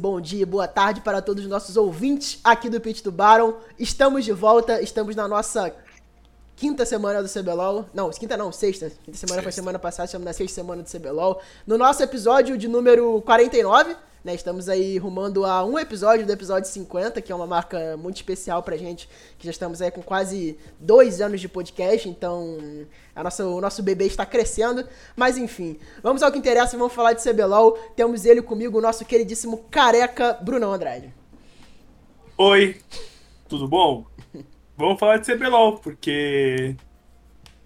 bom dia, boa tarde para todos os nossos ouvintes aqui do Pitch do Baron. Estamos de volta, estamos na nossa quinta semana do CBLOL. Não, quinta não, sexta. Quinta semana sexta. foi semana passada, estamos na sexta semana do CBLOL. No nosso episódio de número 49, né, estamos aí rumando a um episódio do episódio 50, que é uma marca muito especial pra gente, que já estamos aí com quase dois anos de podcast, então a nossa, o nosso bebê está crescendo. Mas enfim, vamos ao que interessa, vamos falar de CBLOL. Temos ele comigo, o nosso queridíssimo careca Brunão Andrade. Oi, tudo bom? vamos falar de CBLOL, porque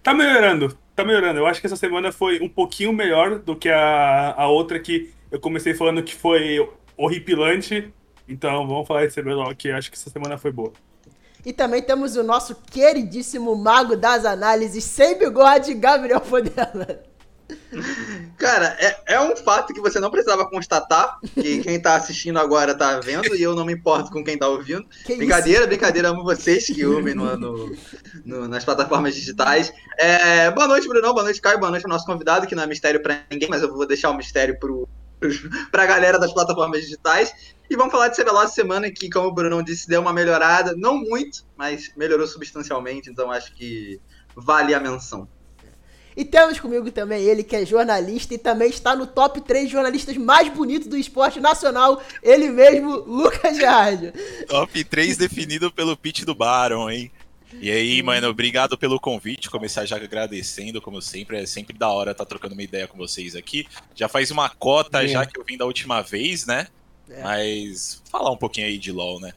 tá melhorando, tá melhorando. Eu acho que essa semana foi um pouquinho melhor do que a, a outra que eu comecei falando que foi horripilante. Então vamos falar de CBLOL, que acho que essa semana foi boa. E também temos o nosso queridíssimo mago das análises, sem bigode, Gabriel Fodela. Cara, é, é um fato que você não precisava constatar, que quem tá assistindo agora tá vendo, e eu não me importo com quem tá ouvindo. Que brincadeira, isso? brincadeira, amo vocês que ouvem no, no, no, nas plataformas digitais. É, boa noite, Brunão, boa noite, Caio, boa noite ao nosso convidado, que não é mistério para ninguém, mas eu vou deixar o mistério pro, pra galera das plataformas digitais. E vamos falar de CBLOL semana, que, como o Brunão disse, deu uma melhorada, não muito, mas melhorou substancialmente, então acho que vale a menção. E temos comigo também ele, que é jornalista e também está no top 3 jornalistas mais bonitos do esporte nacional, ele mesmo, Lucas Gerardi. Top 3 definido pelo pitch do Baron, hein? E aí, mano, obrigado pelo convite. Começar já agradecendo, como sempre. É sempre da hora estar tá trocando uma ideia com vocês aqui. Já faz uma cota é. já que eu vim da última vez, né? É. Mas falar um pouquinho aí de LoL, né?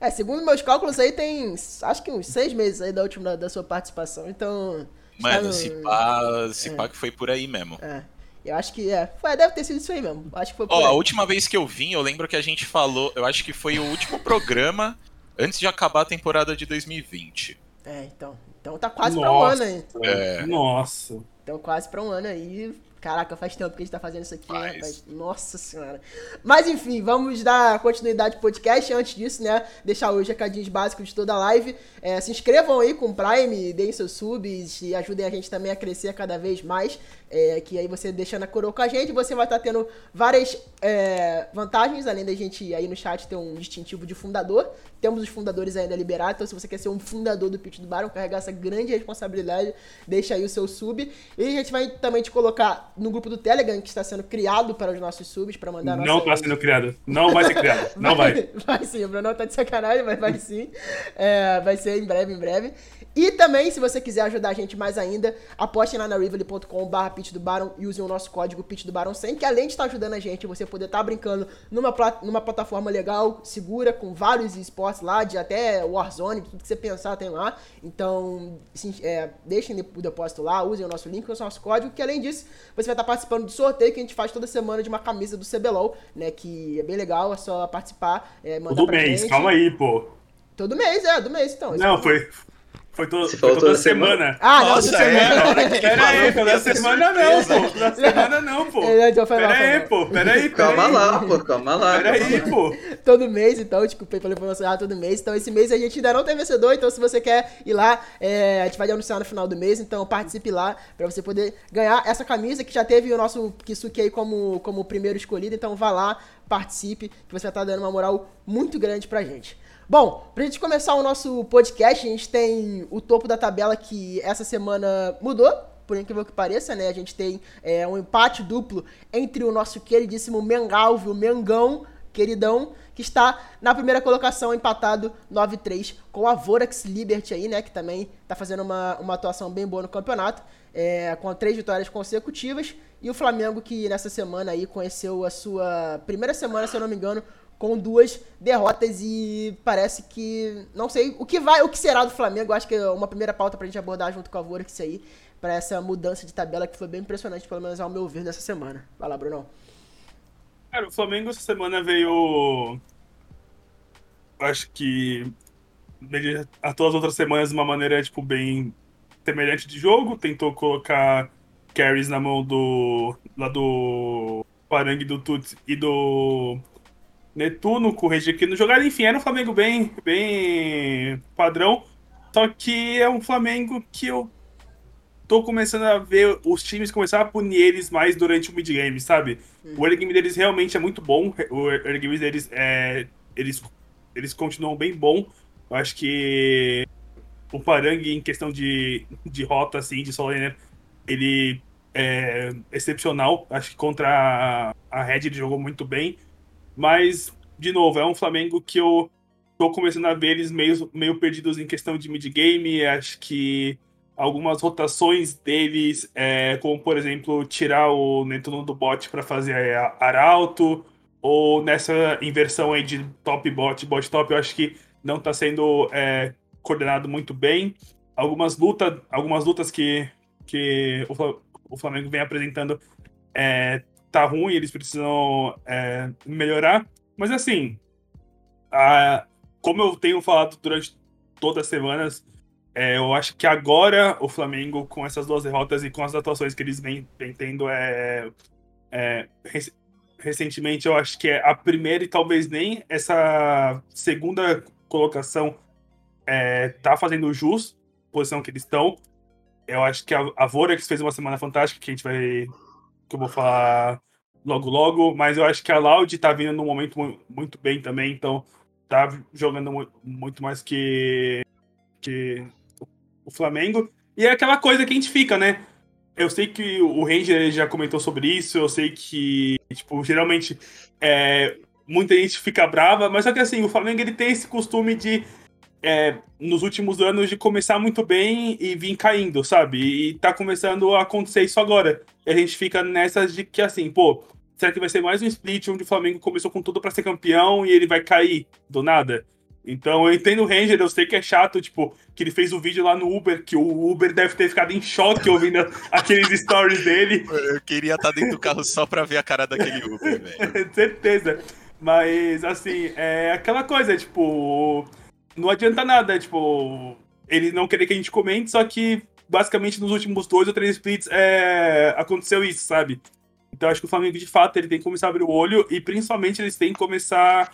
É, segundo meus cálculos aí tem acho que uns seis meses aí da última da sua participação, então Mano, no... se pá, se é. pá que foi por aí mesmo. É. Eu acho que é. Foi, deve ter sido isso aí mesmo. Acho que foi por Ó, aí. a última vez que eu vim, eu lembro que a gente falou. Eu acho que foi o último programa antes de acabar a temporada de 2020. É, então. Então tá quase Nossa, pra um ano aí. É. Nossa. Então quase pra um ano aí. Caraca, faz tempo que a gente tá fazendo isso aqui, né, rapaz? Nossa senhora. Mas enfim, vamos dar continuidade ao podcast. Antes disso, né? Deixar os recadinhos básicos de toda a live. É, se inscrevam aí com o Prime, deem seus subs e ajudem a gente também a crescer cada vez mais. É, que aí você deixando a coroa com a gente, você vai estar tá tendo várias é, vantagens, além da gente aí no chat ter um distintivo de fundador. Temos os fundadores ainda liberados, então se você quer ser um fundador do Pitch do Baron, carregar essa grande responsabilidade, deixa aí o seu sub. E a gente vai também te colocar no grupo do Telegram, que está sendo criado para os nossos subs, para mandar Não está sendo criado. Não vai ser criado. Não vai. Vai, vai sim, o Bruno tá de sacanagem, mas vai sim. É, vai ser em breve, em breve. E também, se você quiser ajudar a gente mais ainda, aposte lá na rivoli.com.br pitch do Baron e use o nosso código pitch do Baron 100, que além de estar ajudando a gente, você poder estar brincando numa, numa plataforma legal, segura, com vários esportes lá, de até Warzone, tudo que você pensar tem lá. Então, sim, é, deixem o depósito lá, usem o nosso link, o nosso código, que além disso, você vai estar participando do sorteio que a gente faz toda semana de uma camisa do CBLOL, né, que é bem legal, é só participar, é, mandar Todo mês, gente. calma aí, pô. Todo mês, é, do mês, então. Não, foi, foi, to, foi toda semana. semana. Ah, não, Nossa, toda semana. É, pera aí, toda semana não, pô. Toda semana não, pô. Pera aí, pô. Pera aí, Calma lá, pô. Calma lá. Pera aí, pô. Todo mês, então, tipo, pela informação errada todo mês. Então, esse mês a gente ainda não tem vencedor. Então, se você quer ir lá, é, a gente vai anunciar no final do mês. Então, participe lá pra você poder ganhar essa camisa que já teve o nosso Kisuke aí como, como primeiro escolhido. Então, vá lá, participe, que você vai estar dando uma moral muito grande pra gente. Bom, pra gente começar o nosso podcast, a gente tem o topo da tabela que essa semana mudou, por incrível que pareça, né? A gente tem é, um empate duplo entre o nosso queridíssimo Mengalvio, o Mengão, queridão, que está na primeira colocação, empatado 9-3 com a Vorax Liberty aí, né? Que também tá fazendo uma, uma atuação bem boa no campeonato, é, com três vitórias consecutivas. E o Flamengo, que nessa semana aí conheceu a sua primeira semana, se eu não me engano, com duas derrotas e parece que não sei o que vai, o que será do Flamengo. Acho que é uma primeira pauta pra gente abordar junto com a Vorax aí para essa mudança de tabela que foi bem impressionante, pelo menos ao meu ver nessa semana. Vai lá, Bruno. Cara, o Flamengo essa semana veio acho que a todas as outras semanas de uma maneira tipo bem semelhante de jogo, tentou colocar carries na mão do lá do Parangue do Tuts e do Netuno com o Regiquino jogaram, enfim, era um Flamengo bem, bem padrão. Só que é um Flamengo que eu tô começando a ver os times começar a punir eles mais durante o mid-game, sabe? Uhum. O early game deles realmente é muito bom. O early game deles é. Eles, eles continuam bem bom. Eu acho que o Parang, em questão de, de rota, assim, de solo ele é excepcional. Acho que contra a, a Red ele jogou muito bem. Mas, de novo, é um Flamengo que eu tô começando a ver eles meio, meio perdidos em questão de mid-game. Acho que algumas rotações deles, é, como por exemplo, tirar o Netuno do bot para fazer arauto, ou nessa inversão aí de top bot, bot top, eu acho que não está sendo é, coordenado muito bem. Algumas lutas, algumas lutas que, que o Flamengo vem apresentando é, tá ruim, eles precisam é, melhorar. Mas assim, a, como eu tenho falado durante todas as semanas, é, eu acho que agora o Flamengo, com essas duas derrotas e com as atuações que eles vêm, vêm tendo, é, é, recentemente, eu acho que é a primeira e talvez nem essa segunda colocação é, tá fazendo jus, posição que eles estão. Eu acho que a, a Vorax fez uma semana fantástica, que a gente vai. Que eu vou falar logo logo, mas eu acho que a Loud tá vindo num momento muito bem também, então tá jogando muito mais que, que o Flamengo. E é aquela coisa que a gente fica, né? Eu sei que o Ranger já comentou sobre isso, eu sei que, tipo, geralmente é, muita gente fica brava, mas só que assim, o Flamengo ele tem esse costume de, é, nos últimos anos, de começar muito bem e vir caindo, sabe? E tá começando a acontecer isso agora. E a gente fica nessas de que, assim, pô, Será que vai ser mais um split onde o Flamengo começou com tudo para ser campeão e ele vai cair do nada? Então eu entendo o Ranger, eu sei que é chato, tipo, que ele fez o um vídeo lá no Uber, que o Uber deve ter ficado em choque ouvindo aqueles stories dele. Eu queria estar dentro do carro só pra ver a cara daquele Uber, velho. Certeza. Mas, assim, é aquela coisa, tipo, não adianta nada, tipo, ele não querer que a gente comente, só que basicamente nos últimos dois ou três splits é, aconteceu isso, sabe? Então acho que o Flamengo, de fato, ele tem que começar a abrir o olho e principalmente eles têm que começar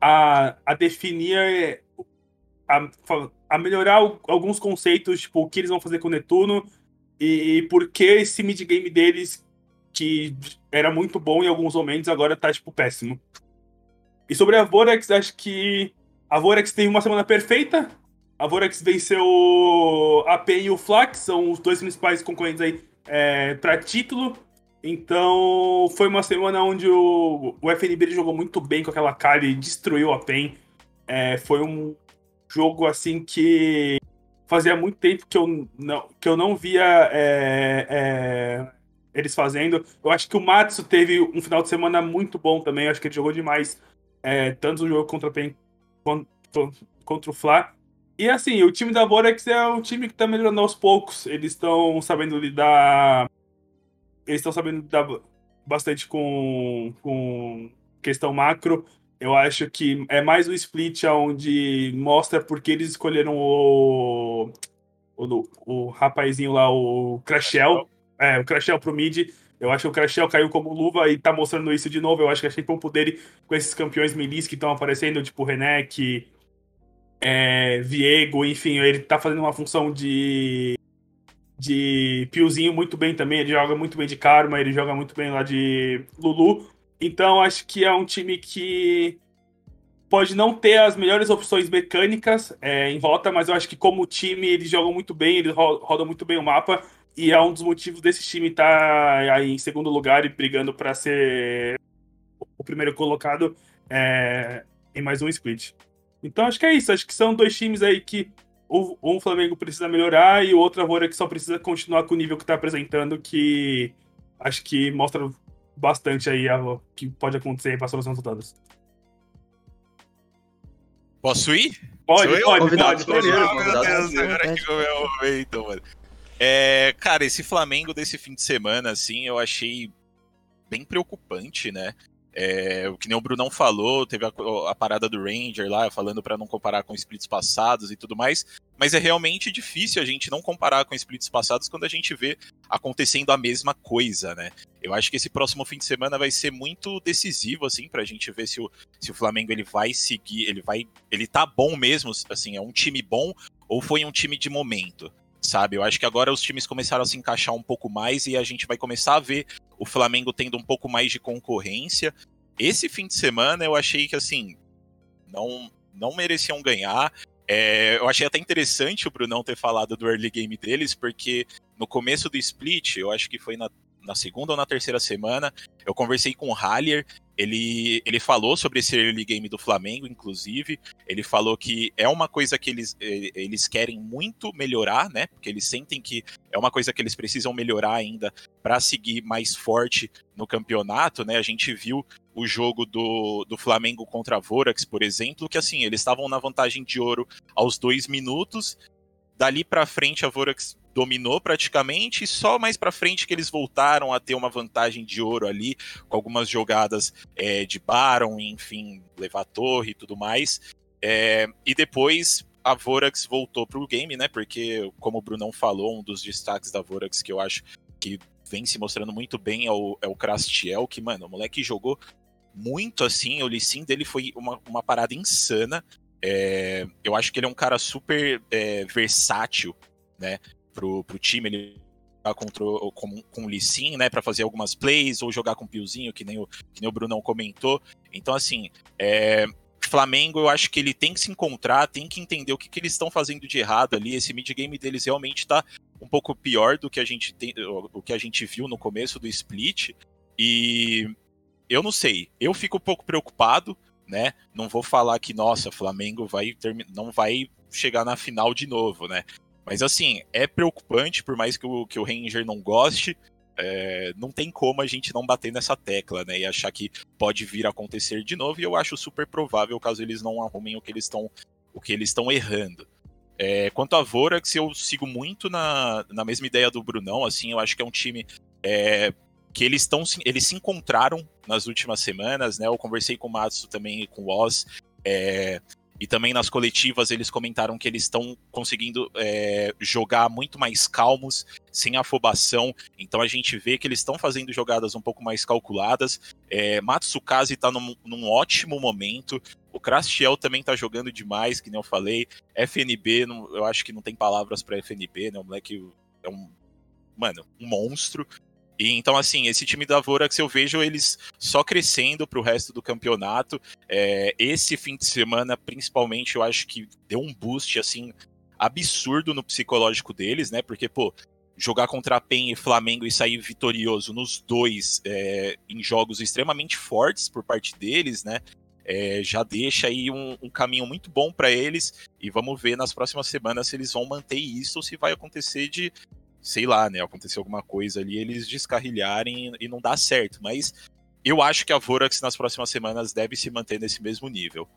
a, a definir, a, a melhorar alguns conceitos, tipo, o que eles vão fazer com o Netuno e, e por que esse mid-game deles, que era muito bom em alguns momentos, agora tá, tipo, péssimo. E sobre a Vorax, acho que a Vorax teve uma semana perfeita. A Vorax venceu a AP e o Flax, são os dois principais concorrentes aí é, para título. Então, foi uma semana onde o, o FNB jogou muito bem com aquela cara e destruiu a PEN. É, foi um jogo assim que fazia muito tempo que eu não, que eu não via é, é, eles fazendo. Eu acho que o Matsu teve um final de semana muito bom também. Eu acho que ele jogou demais, é, tanto no jogo contra a PEN quanto contra o Fla. E assim, o time da Borex é um time que tá melhorando aos poucos. Eles estão sabendo lidar eles estão sabendo dar bastante com, com questão macro. Eu acho que é mais um split onde mostra porque eles escolheram o, o, o rapazinho lá, o Crashel. É, o Crashel pro mid. Eu acho que o Crashel caiu como luva e tá mostrando isso de novo. Eu acho que a Shape dele com esses campeões milis que estão aparecendo, tipo Renek, é, Viego, enfim, ele tá fazendo uma função de de Piozinho muito bem também, ele joga muito bem de Karma, ele joga muito bem lá de Lulu. Então acho que é um time que pode não ter as melhores opções mecânicas é, em volta, mas eu acho que como time eles jogam muito bem, eles rodam muito bem o mapa e é um dos motivos desse time estar tá aí em segundo lugar e brigando para ser o primeiro colocado é, em mais um split. Então acho que é isso, acho que são dois times aí que um Flamengo precisa melhorar e o outro Avora que só precisa continuar com o nível que está apresentando, que acho que mostra bastante aí o que pode acontecer para as próximas rodadas. Posso ir? Pode, pode, pode. Convidado pode, primeiro, pode. Meu Deus, agora que eu momento, mano. É, cara, esse Flamengo desse fim de semana, assim, eu achei bem preocupante, né? É, o que nem o Brunão falou, teve a, a parada do Ranger lá, falando para não comparar com splits passados e tudo mais, mas é realmente difícil a gente não comparar com splits passados quando a gente vê acontecendo a mesma coisa, né? Eu acho que esse próximo fim de semana vai ser muito decisivo, assim, pra gente ver se o, se o Flamengo ele vai seguir, ele vai. Ele tá bom mesmo, assim, é um time bom ou foi um time de momento? Sabe? Eu acho que agora os times começaram a se encaixar um pouco mais e a gente vai começar a ver o Flamengo tendo um pouco mais de concorrência. Esse fim de semana eu achei que, assim, não, não mereciam ganhar. É, eu achei até interessante o Brunão ter falado do early game deles, porque no começo do split, eu acho que foi na, na segunda ou na terceira semana, eu conversei com o Haller ele, ele falou sobre esse early game do Flamengo, inclusive. Ele falou que é uma coisa que eles, eles querem muito melhorar, né? Porque eles sentem que é uma coisa que eles precisam melhorar ainda para seguir mais forte no campeonato, né? A gente viu o jogo do, do Flamengo contra a Vorax, por exemplo, que assim, eles estavam na vantagem de ouro aos dois minutos. Dali para frente, a Vorax dominou praticamente, e só mais para frente que eles voltaram a ter uma vantagem de ouro ali, com algumas jogadas é, de Baron, enfim, levar torre e tudo mais. É, e depois a Vorax voltou pro game, né? Porque, como o Brunão falou, um dos destaques da Vorax que eu acho que vem se mostrando muito bem é o, é o Crastiel, que, mano, o moleque jogou muito assim, o Lee dele foi uma, uma parada insana. É, eu acho que ele é um cara super é, versátil, né? Pro, pro time, ele contra, com, com o Lissin, né, para fazer algumas plays, ou jogar com o Piozinho, que nem o, que nem o Brunão comentou. Então, assim, é, Flamengo, eu acho que ele tem que se encontrar, tem que entender o que, que eles estão fazendo de errado ali. Esse mid-game deles realmente está um pouco pior do que a gente tem, o que a gente viu no começo do split. E eu não sei, eu fico um pouco preocupado, né? Não vou falar que, nossa, Flamengo vai não vai chegar na final de novo, né? Mas assim, é preocupante, por mais que o, que o Ranger não goste, é, não tem como a gente não bater nessa tecla, né? E achar que pode vir a acontecer de novo, e eu acho super provável caso eles não arrumem o que eles estão o que eles estão errando. É, quanto a Vorax, eu sigo muito na, na mesma ideia do Brunão, assim, eu acho que é um time é, que eles estão eles se encontraram nas últimas semanas, né? Eu conversei com o Matsu também e com o Oz. É, e também nas coletivas eles comentaram que eles estão conseguindo é, jogar muito mais calmos, sem afobação. Então a gente vê que eles estão fazendo jogadas um pouco mais calculadas. É, Matsukaze está num, num, ótimo momento. O Crastiel também está jogando demais, que nem eu falei. FNB, não, eu acho que não tem palavras para FNB, né? O moleque é um. Mano, um monstro. E então, assim, esse time da Vorax eu vejo eles só crescendo para o resto do campeonato. É, esse fim de semana, principalmente, eu acho que deu um boost, assim, absurdo no psicológico deles, né? Porque, pô, jogar contra a PEN e Flamengo e sair vitorioso nos dois é, em jogos extremamente fortes por parte deles, né? É, já deixa aí um, um caminho muito bom para eles e vamos ver nas próximas semanas se eles vão manter isso ou se vai acontecer de sei lá, né, acontecer alguma coisa ali, eles descarrilharem e não dá certo. Mas eu acho que a Vorax nas próximas semanas deve se manter nesse mesmo nível.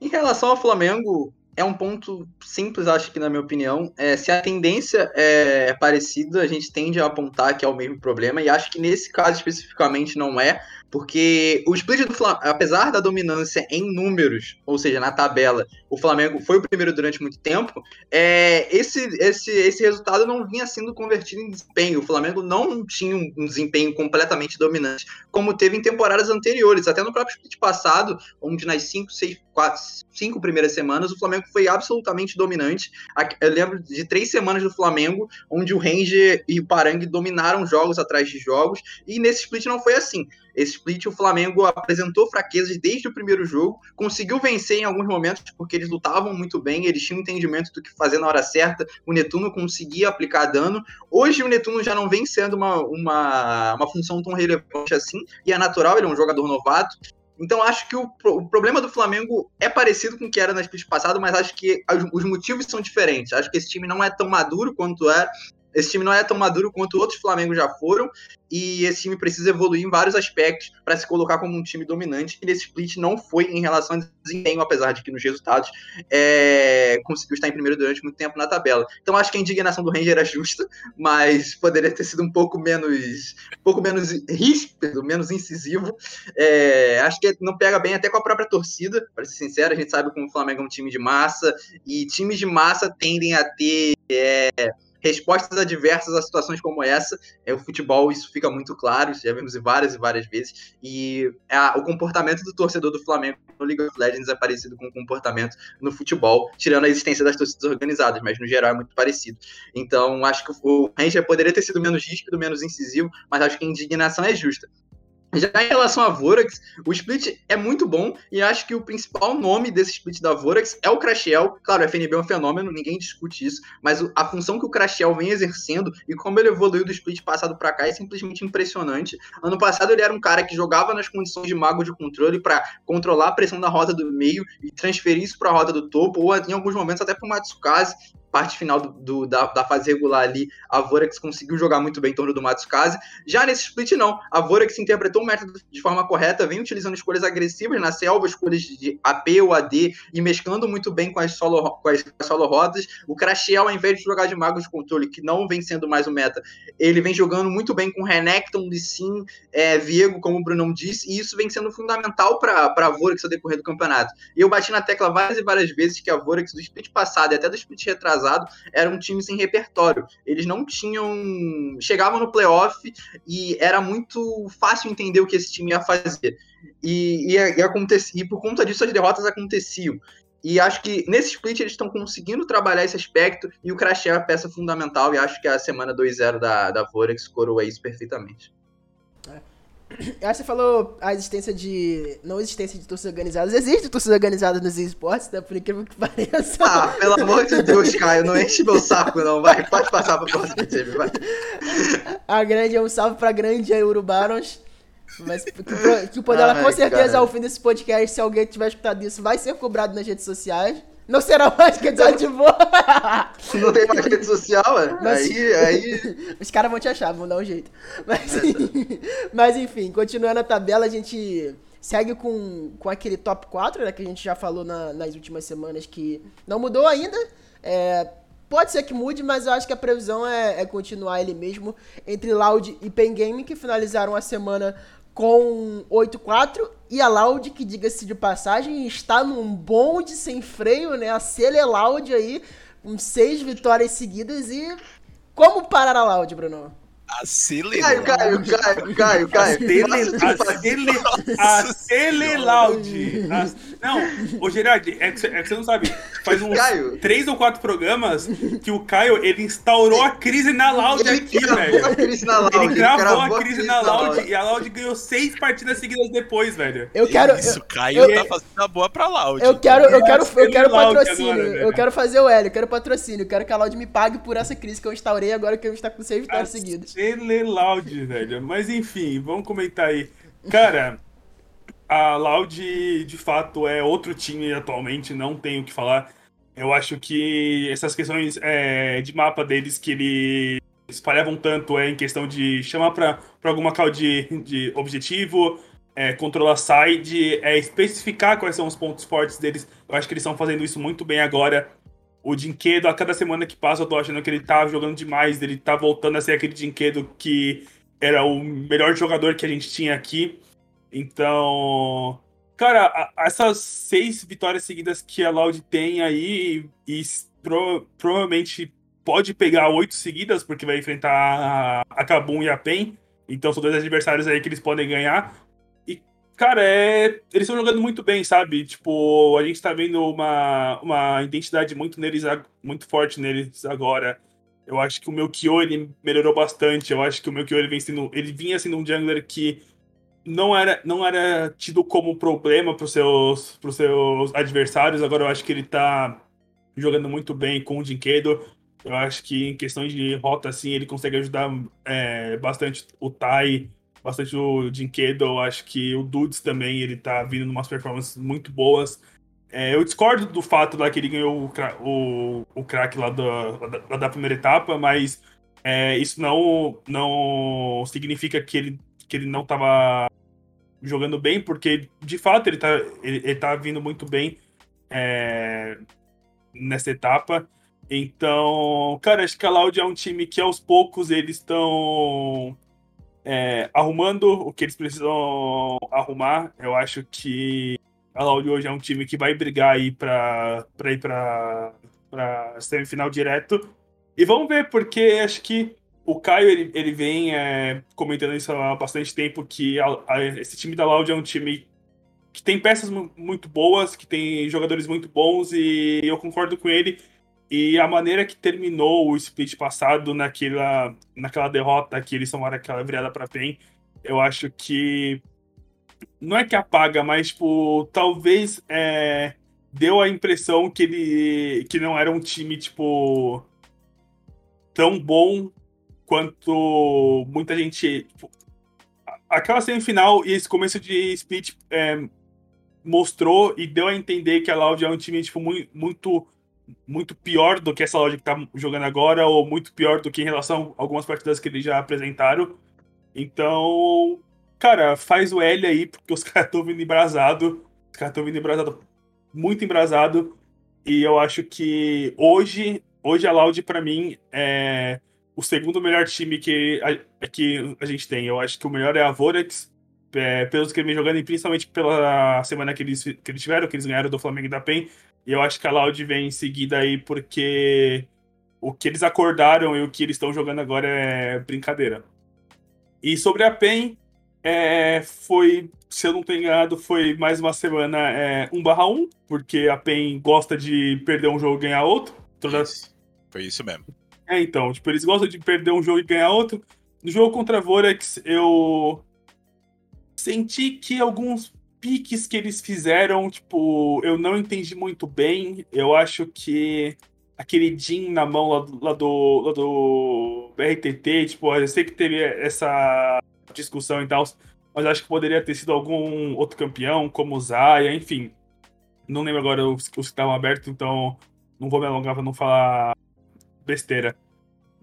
Em relação ao Flamengo, é um ponto simples, acho que na minha opinião. É, se a tendência é parecida, a gente tende a apontar que é o mesmo problema, e acho que nesse caso especificamente não é, porque o split do Flamengo, apesar da dominância em números, ou seja, na tabela, o Flamengo foi o primeiro durante muito tempo, é, esse, esse, esse resultado não vinha sendo convertido em desempenho. O Flamengo não tinha um desempenho completamente dominante, como teve em temporadas anteriores, até no próprio split passado, onde nas cinco, seis, quatro, cinco primeiras semanas o Flamengo foi absolutamente dominante. Eu lembro de três semanas do Flamengo, onde o Ranger e o Parangue dominaram jogos atrás de jogos, e nesse split não foi assim. Esse split, o Flamengo apresentou fraquezas desde o primeiro jogo, conseguiu vencer em alguns momentos porque eles lutavam muito bem, eles tinham entendimento do que fazer na hora certa, o Netuno conseguia aplicar dano. Hoje o Netuno já não vem sendo uma, uma, uma função tão relevante assim, e é natural, ele é um jogador novato, então acho que o, o, problema do Flamengo é parecido com o que era na split passado, mas acho que os motivos são diferentes. Acho que esse time não é tão maduro quanto é esse time não é tão maduro quanto outros Flamengo já foram, e esse time precisa evoluir em vários aspectos para se colocar como um time dominante, que nesse split não foi em relação ao desempenho, apesar de que nos resultados é, conseguiu estar em primeiro durante muito tempo na tabela. Então acho que a indignação do Ranger era justa, mas poderia ter sido um pouco menos, um pouco menos ríspido, menos incisivo. É, acho que não pega bem até com a própria torcida, para ser sincero, a gente sabe como o Flamengo é um time de massa, e times de massa tendem a ter. É, respostas adversas a situações como essa. É, o futebol, isso fica muito claro, já vimos várias e várias vezes. E o comportamento do torcedor do Flamengo no League of Legends é parecido com o comportamento no futebol, tirando a existência das torcidas organizadas, mas no geral é muito parecido. Então, acho que o Ranger poderia ter sido menos ríspido, menos incisivo, mas acho que a indignação é justa. Já em relação a Vorax, o split é muito bom e acho que o principal nome desse split da Vorax é o Crashel. Claro, o FNB é um fenômeno, ninguém discute isso, mas a função que o Crashel vem exercendo e como ele evoluiu do split passado para cá é simplesmente impressionante. Ano passado ele era um cara que jogava nas condições de mago de controle para controlar a pressão da rota do meio e transferir isso para a rota do topo, ou em alguns momentos até para o Matsukaze, parte final do, do, da, da, fase regular ali, a Vorax conseguiu jogar muito bem em torno do Matsukaze. Já nesse split, não. A Vorax interpretou o método de forma correta, vem utilizando escolhas agressivas na selva, escolhas de AP ou AD, e mesclando muito bem com as solo, com as solo rodas. O Crashel, ao invés de jogar de mago de controle, que não vem sendo mais o meta, ele vem jogando muito bem com Renekton, Lissin, é, Viego, como o Brunão disse, e isso vem sendo fundamental para a Vorax ao decorrer do campeonato. E eu bati na tecla várias e várias vezes que a Vorax do split passado e até do split retrasado retrasado, era um time sem repertório. Eles não tinham. Chegavam no playoff e era muito fácil entender o que esse time ia fazer. E, e, e, acontecia, e por conta disso as derrotas aconteciam. E acho que nesse split eles estão conseguindo trabalhar esse aspecto e o Crash é a peça fundamental. E acho que a semana 2-0 da, da Vorex coroa isso perfeitamente. Aí você falou a existência de. Não existência de torcidas organizadas. Existe torcidas organizadas nos esportes, né? Por incrível que pareça. Ah, pelo amor de Deus, Caio, não enche meu saco, não. Vai, pode passar pro próximo time, vai. A grande é um salve pra grande Urubarons. Mas que, que o poder dela, com certeza, cara. ao fim desse podcast, se alguém tiver escutado isso, vai ser cobrado nas redes sociais. Não será mais que desativou. Não tem mais rede social, é? Mas, aí, aí. Os caras vão te achar, vão dar um jeito. Mas, mas enfim, continuando a tabela, a gente segue com, com aquele top 4, né? Que a gente já falou na, nas últimas semanas que não mudou ainda. É, pode ser que mude, mas eu acho que a previsão é, é continuar ele mesmo entre Loud e Pen Game, que finalizaram a semana com 8-4 e a Loud, que diga-se de passagem, está num bonde sem freio, né? A Cele Loud aí, com seis vitórias seguidas e como parar a Loud, Bruno? Acelerado. Caio, Caio, Caio, Caio, Caio. Acelelaude. Não, ô Gerard, é que, é que você não sabe. Faz uns Caio. três ou quatro programas que o Caio, ele instaurou a crise na Loud aqui, velho. A crise na Loud, ele gravou a crise na Loud e a Loud ganhou seis partidas seguidas depois, velho. Eu quero... Isso, o Caio eu, tá fazendo a boa pra Loud. Eu quero, eu quero, eu quero patrocínio. Agora, eu quero fazer o L, eu quero patrocínio. Eu quero que a Loud me pague por essa crise que eu instaurei agora que eu estou com seis vitórias seguidas. Loud, velho. Mas enfim, vamos comentar aí. Cara, a Loud de fato é outro time atualmente, não tenho o que falar. Eu acho que essas questões é, de mapa deles que eles espalhavam tanto é em questão de chamar para alguma call de, de objetivo, é, controlar side, é, especificar quais são os pontos fortes deles. Eu acho que eles estão fazendo isso muito bem agora o Dinquedo, a cada semana que passa, eu tô achando que ele tá jogando demais, ele tá voltando a ser aquele Dinquedo que era o melhor jogador que a gente tinha aqui. Então, cara, a, essas seis vitórias seguidas que a Loud tem aí, e, e pro, provavelmente pode pegar oito seguidas, porque vai enfrentar a, a Kabum e a PEN. Então são dois adversários aí que eles podem ganhar. Cara, é... eles estão jogando muito bem, sabe? Tipo, a gente tá vendo uma, uma identidade muito neles, muito forte neles agora. Eu acho que o meu Kyo, ele melhorou bastante. Eu acho que o meu Kyo, ele, vem sendo, ele vinha sendo um jungler que não era, não era tido como problema pros seus, pros seus adversários. Agora eu acho que ele tá jogando muito bem com o Jinkedo. Eu acho que em questões de rota, assim, ele consegue ajudar é, bastante o Tai bastante o Jinkedo, acho que o Dudes também, ele tá vindo umas performances muito boas. É, eu discordo do fato lá que ele ganhou o, o, o crack lá da, da, da, primeira etapa, mas é, isso não, não significa que ele, que ele não tava jogando bem, porque de fato ele tá, ele, ele tá vindo muito bem é, nessa etapa. Então, cara, acho que a Loud é um time que aos poucos eles estão é, arrumando o que eles precisam arrumar. Eu acho que a Lauri hoje é um time que vai brigar aí para ir para semifinal direto. E vamos ver, porque acho que o Caio ele, ele vem é, comentando isso há bastante tempo, que a, a, esse time da Loud é um time que tem peças muito boas, que tem jogadores muito bons, e eu concordo com ele. E a maneira que terminou o split passado naquela, naquela derrota que eles tomaram aquela virada para PEN, eu acho que não é que apaga, mas tipo, talvez é, deu a impressão que ele que não era um time tipo tão bom quanto muita gente. Tipo, aquela semifinal e esse começo de split é, mostrou e deu a entender que a Loud é um time tipo, muito, muito, muito pior do que essa Loud que tá jogando agora, ou muito pior do que em relação a algumas partidas que eles já apresentaram. Então, cara, faz o L aí, porque os caras estão vindo embrasado. Os caras estão vindo embrasado, muito embrasado. E eu acho que hoje, hoje a Loud, para mim, é o segundo melhor time que a, que a gente tem. Eu acho que o melhor é a Vorax, é, pelos que ele vem jogando, e principalmente pela semana que eles, que eles tiveram, que eles ganharam do Flamengo e da PEN. E eu acho que a Loud vem em seguida aí porque o que eles acordaram e o que eles estão jogando agora é brincadeira. E sobre a PEN, é, foi, se eu não tenho enganado, foi mais uma semana é, 1 barra 1, porque a PEN gosta de perder um jogo e ganhar outro. Isso. Foi isso mesmo. É, então, tipo, eles gostam de perder um jogo e ganhar outro. No jogo contra a Vorax, eu senti que alguns piques que eles fizeram, tipo, eu não entendi muito bem. Eu acho que aquele Jin na mão lá do, lá do, lá do tipo, eu sei que teve essa discussão e tal, mas acho que poderia ter sido algum outro campeão, como o Zaya, enfim. Não lembro agora os, os que estavam abertos, então não vou me alongar pra não falar besteira.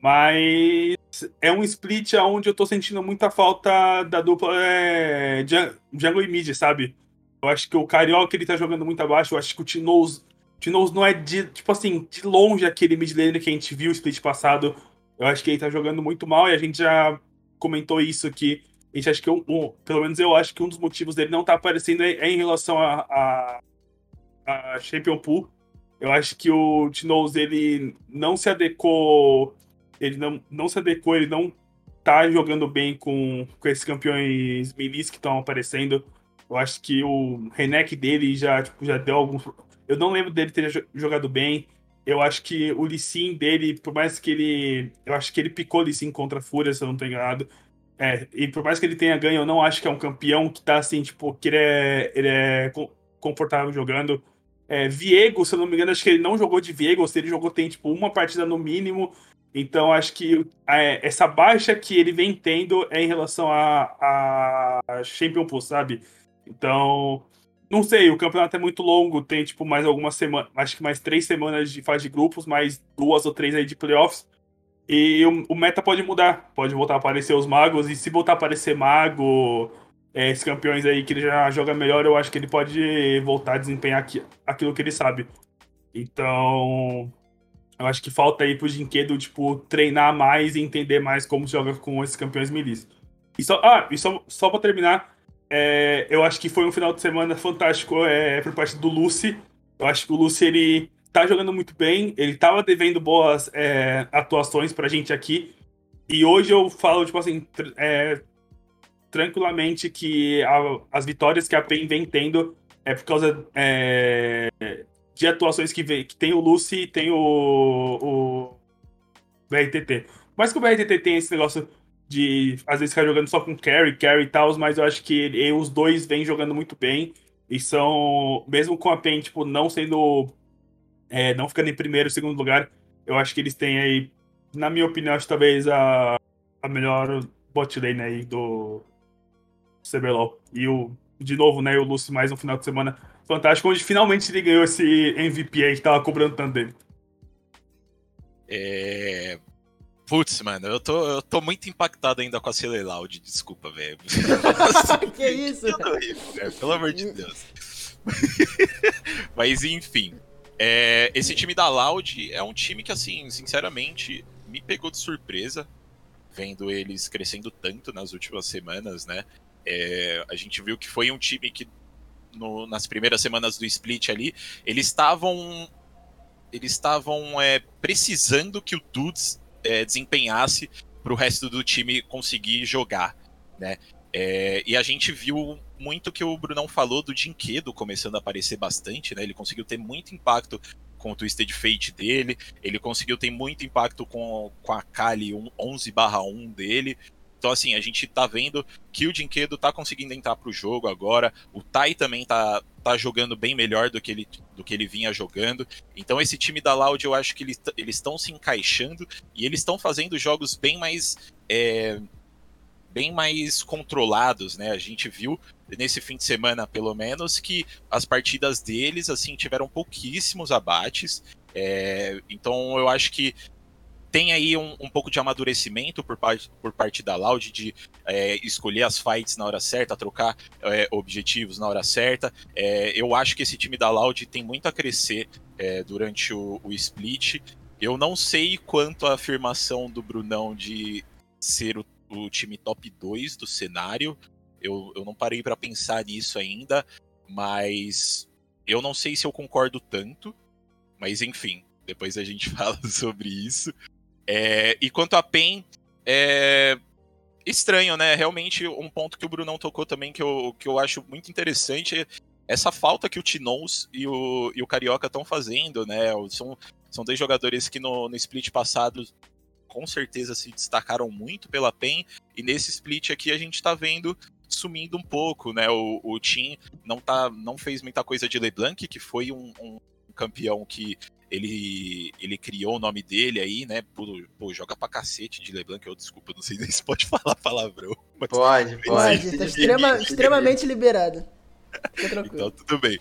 Mas é um split onde eu tô sentindo muita falta da dupla é, Jungle e Mid, sabe? Eu acho que o Carioca ele tá jogando muito abaixo. Eu acho que o Tinoz, Tinoz não é de, tipo assim, de longe aquele mid laner que a gente viu o split passado. Eu acho que ele tá jogando muito mal e a gente já comentou isso aqui. A gente acha que, um, um, pelo menos eu acho que um dos motivos dele não tá aparecendo é, é em relação a, a, a Champion Pool. Eu acho que o Tinoz ele não se adequou ele não, não se adequou, ele não tá jogando bem com, com esses campeões milis que estão aparecendo. Eu acho que o Renek dele já, tipo, já deu alguns. Eu não lembro dele ter jogado bem. Eu acho que o Lissin dele, por mais que ele. Eu acho que ele picou Lissin contra a Fúria, se eu não tô enganado. É, e por mais que ele tenha ganho, eu não acho que é um campeão que tá assim, tipo, que ele é, ele é confortável jogando. É, Viego, se eu não me engano, acho que ele não jogou de Viego, ou se ele jogou, tem tipo uma partida no mínimo. Então, acho que é, essa baixa que ele vem tendo é em relação a, a Champion Pool, sabe? Então, não sei, o campeonato é muito longo, tem, tipo, mais algumas semanas, acho que mais três semanas de fase de grupos, mais duas ou três aí de playoffs. E o, o meta pode mudar, pode voltar a aparecer os magos, e se voltar a aparecer mago, é, esses campeões aí que ele já joga melhor, eu acho que ele pode voltar a desempenhar aquilo que ele sabe. Então, eu acho que falta aí pro Jinquedo, tipo, treinar mais e entender mais como joga com esses campeões milis. E só, ah, e só, só pra terminar, é, eu acho que foi um final de semana fantástico é, por parte do Lucy. Eu acho que o Lucy, ele tá jogando muito bem, ele tava devendo boas é, atuações pra gente aqui. E hoje eu falo, tipo assim, é, tranquilamente que a, as vitórias que a PEN vem tendo é por causa é, de atuações que, vem, que tem o Lucy e tem o, o BRTT. Mas que o BRTT tem esse negócio de às vezes ficar jogando só com carry, carry e tal, mas eu acho que ele, os dois vêm jogando muito bem e são, mesmo com a PEN, tipo, não sendo, é, não ficando em primeiro, segundo lugar, eu acho que eles têm aí, na minha opinião, acho talvez a, a melhor bot lane aí do CBLOL. E o, de novo, né, o Lucy mais um final de semana fantástico, onde finalmente ele ganhou esse MVP aí que tava cobrando tanto dele. É. Putz, mano, eu tô, eu tô muito impactado ainda com a Celia Loud, desculpa, velho. que isso? Horrível, pelo amor de Deus. Mas enfim, é, esse time da Loud é um time que, assim, sinceramente, me pegou de surpresa, vendo eles crescendo tanto nas últimas semanas, né? É, a gente viu que foi um time que no, nas primeiras semanas do split ali, eles estavam eles estavam é, precisando que o Dudes é, desempenhasse para o resto do time conseguir jogar, né? É, e a gente viu muito que o Brunão falou do Dinquedo começando a aparecer bastante, né? Ele conseguiu ter muito impacto com o Twisted Fate dele, ele conseguiu ter muito impacto com, com a Kali 11/1 dele. Então, assim, a gente tá vendo que o Dinquedo tá conseguindo entrar pro jogo agora. O Tai também tá, tá jogando bem melhor do que, ele, do que ele vinha jogando. Então, esse time da Loud, eu acho que eles estão se encaixando e eles estão fazendo jogos bem mais. É, bem mais controlados, né? A gente viu nesse fim de semana, pelo menos, que as partidas deles, assim, tiveram pouquíssimos abates. É, então, eu acho que tem aí um, um, pouco de amadurecimento por parte, por parte da Loud de é, escolher as fights na hora certa, trocar é, objetivos na hora certa. É, eu acho que esse time da Loud tem muito a crescer é, durante o, o, split. Eu não sei quanto a afirmação do Brunão de ser o, o time top 2 do cenário. Eu, eu não parei para pensar nisso ainda, mas eu não sei se eu concordo tanto. Mas enfim, depois a gente fala sobre isso. É, e quanto a PEN, é estranho, né? Realmente, um ponto que o Brunão tocou também que eu, que eu acho muito interessante é essa falta que o Tinous e o, e o Carioca estão fazendo, né? São, são dois jogadores que no, no split passado com certeza se destacaram muito pela PEN, e nesse split aqui a gente está vendo sumindo um pouco, né? O, o Tim não, tá, não fez muita coisa de LeBlanc, que foi um, um campeão que ele, ele criou o nome dele aí, né? Pô, pô, joga pra cacete de LeBlanc, eu desculpa, não sei nem se pode falar palavrão. Pode, pode. Tá extrema, extremamente liberado. então, tudo bem.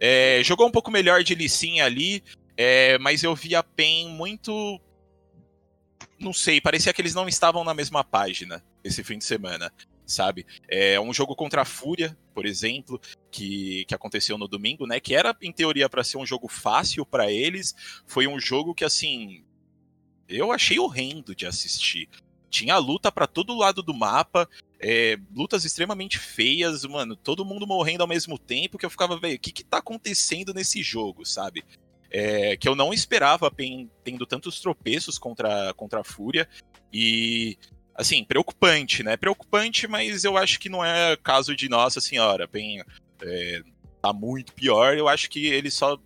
É, jogou um pouco melhor de Lissin ali, é, mas eu vi a PEN muito. Não sei, parecia que eles não estavam na mesma página esse fim de semana sabe? É um jogo contra a Fúria, por exemplo, que, que aconteceu no domingo, né? Que era em teoria para ser um jogo fácil para eles, foi um jogo que assim eu achei horrendo de assistir. Tinha luta para todo lado do mapa, é, lutas extremamente feias, mano, todo mundo morrendo ao mesmo tempo, que eu ficava, velho, o que que tá acontecendo nesse jogo, sabe? É, que eu não esperava tendo tantos tropeços contra, contra a Fúria. E assim, preocupante, né? Preocupante, mas eu acho que não é caso de Nossa Senhora, bem, é, tá muito pior. Eu acho que eles só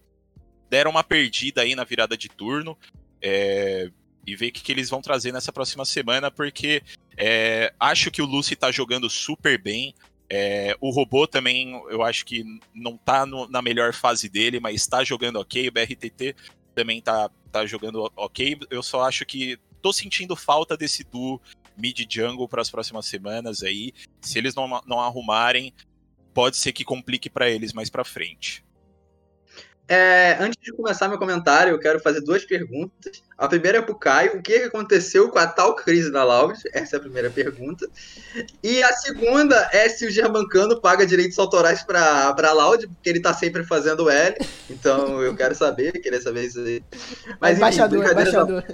deram uma perdida aí na virada de turno. É, e ver o que, que, eles vão trazer nessa próxima semana, porque é, acho que o Lucy tá jogando super bem. É, o robô também, eu acho que não tá no, na melhor fase dele, mas tá jogando ok. O BRTT também tá, tá jogando ok. Eu só acho que tô sentindo falta desse duo mid jungle para as próximas semanas aí. Se eles não, não arrumarem, pode ser que complique para eles mais para frente. É, antes de começar meu comentário, eu quero fazer duas perguntas. A primeira é para o Caio: o que aconteceu com a tal crise da Loud? Essa é a primeira pergunta. E a segunda é se o Germancano paga direitos autorais para a Loud, porque ele está sempre fazendo L. Então eu quero saber, queria saber isso aí. Mas, embaixador, enfim, embaixador.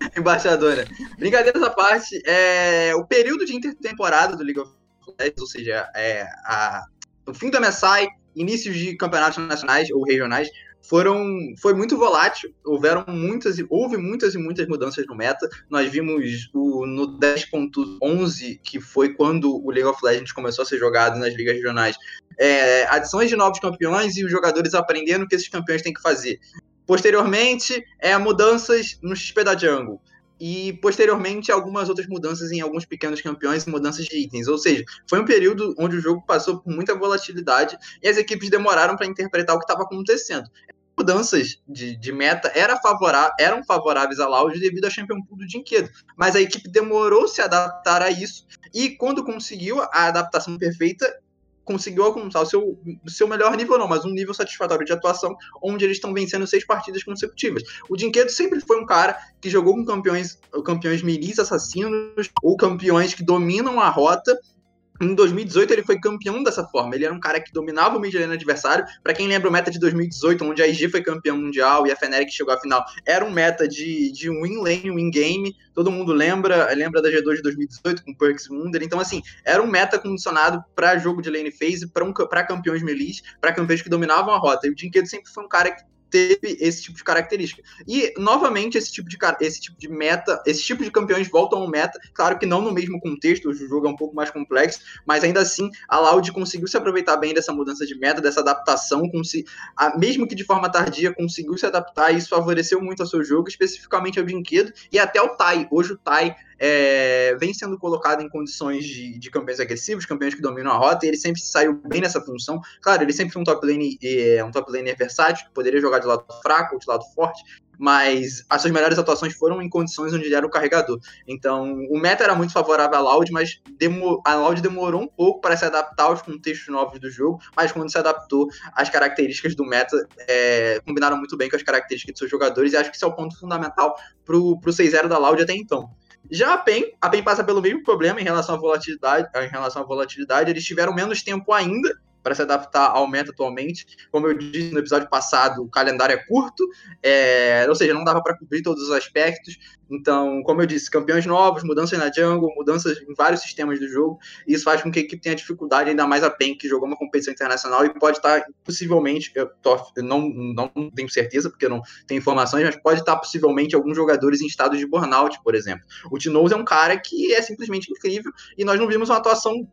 Embaixadora. Brincadeiras à parte, é, o período de intertemporada do League of Legends, ou seja, é, a, o fim do MSI, início de campeonatos nacionais ou regionais, foram foi muito volátil, houveram muitas houve muitas e muitas mudanças no meta. Nós vimos o, no 10.11, que foi quando o League of Legends começou a ser jogado nas ligas regionais, é, adições de novos campeões e os jogadores aprendendo o que esses campeões têm que fazer. Posteriormente, é, mudanças no XP da Jungle. E posteriormente, algumas outras mudanças em alguns pequenos campeões e mudanças de itens. Ou seja, foi um período onde o jogo passou por muita volatilidade e as equipes demoraram para interpretar o que estava acontecendo mudanças de, de meta era eram favoráveis a Loud devido ao Champion Pool do Dinquedo. Mas a equipe demorou se adaptar a isso e quando conseguiu a adaptação perfeita, conseguiu alcançar o seu, seu melhor nível, não, mas um nível satisfatório de atuação, onde eles estão vencendo seis partidas consecutivas. O Dinquedo sempre foi um cara que jogou com campeões, campeões milis assassinos, ou campeões que dominam a rota, em 2018 ele foi campeão dessa forma. Ele era um cara que dominava o mid lane adversário. Para quem lembra o meta de 2018, onde a IG foi campeão mundial e a Fnatic chegou à final, era um meta de, de win lane, win game. Todo mundo lembra, lembra da G2 de 2018 com Perks Wunder. Então assim, era um meta condicionado para jogo de lane phase, para um, campeões melis, para campeões que dominavam a rota. E o Dinquedo sempre foi um cara que teve esse tipo de característica. E, novamente, esse tipo de, esse tipo de meta, esse tipo de campeões voltam ao meta, claro que não no mesmo contexto, o jogo é um pouco mais complexo, mas ainda assim a Loud conseguiu se aproveitar bem dessa mudança de meta, dessa adaptação, mesmo que de forma tardia, conseguiu se adaptar e isso favoreceu muito ao seu jogo, especificamente ao brinquedo e até o Tai. Hoje o Tai é, vem sendo colocado em condições de, de campeões agressivos, campeões que dominam a rota, e ele sempre saiu bem nessa função. Claro, ele sempre foi um top lane, é, um top laner versátil, poderia jogar de lado fraco ou de lado forte, mas as suas melhores atuações foram em condições onde ele era o carregador. Então, o meta era muito favorável a Loud, mas a Loud demorou um pouco para se adaptar aos contextos novos do jogo, mas quando se adaptou, as características do meta é, combinaram muito bem com as características de seus jogadores, e acho que isso é o ponto fundamental para o 6-0 da Loud até então. Já a PEN, a PEN passa pelo mesmo problema em relação à volatilidade, em relação à volatilidade, eles tiveram menos tempo ainda para se adaptar ao meta atualmente. Como eu disse no episódio passado, o calendário é curto, é, ou seja, não dava para cobrir todos os aspectos. Então, como eu disse, campeões novos, mudanças na jungle, mudanças em vários sistemas do jogo, e isso faz com que a equipe tenha dificuldade, ainda mais a PEN, que jogou uma competição internacional e pode estar, possivelmente, eu, tô, eu não, não tenho certeza, porque eu não tenho informações, mas pode estar, possivelmente, alguns jogadores em estado de burnout, por exemplo. O Tinoz é um cara que é simplesmente incrível, e nós não vimos uma atuação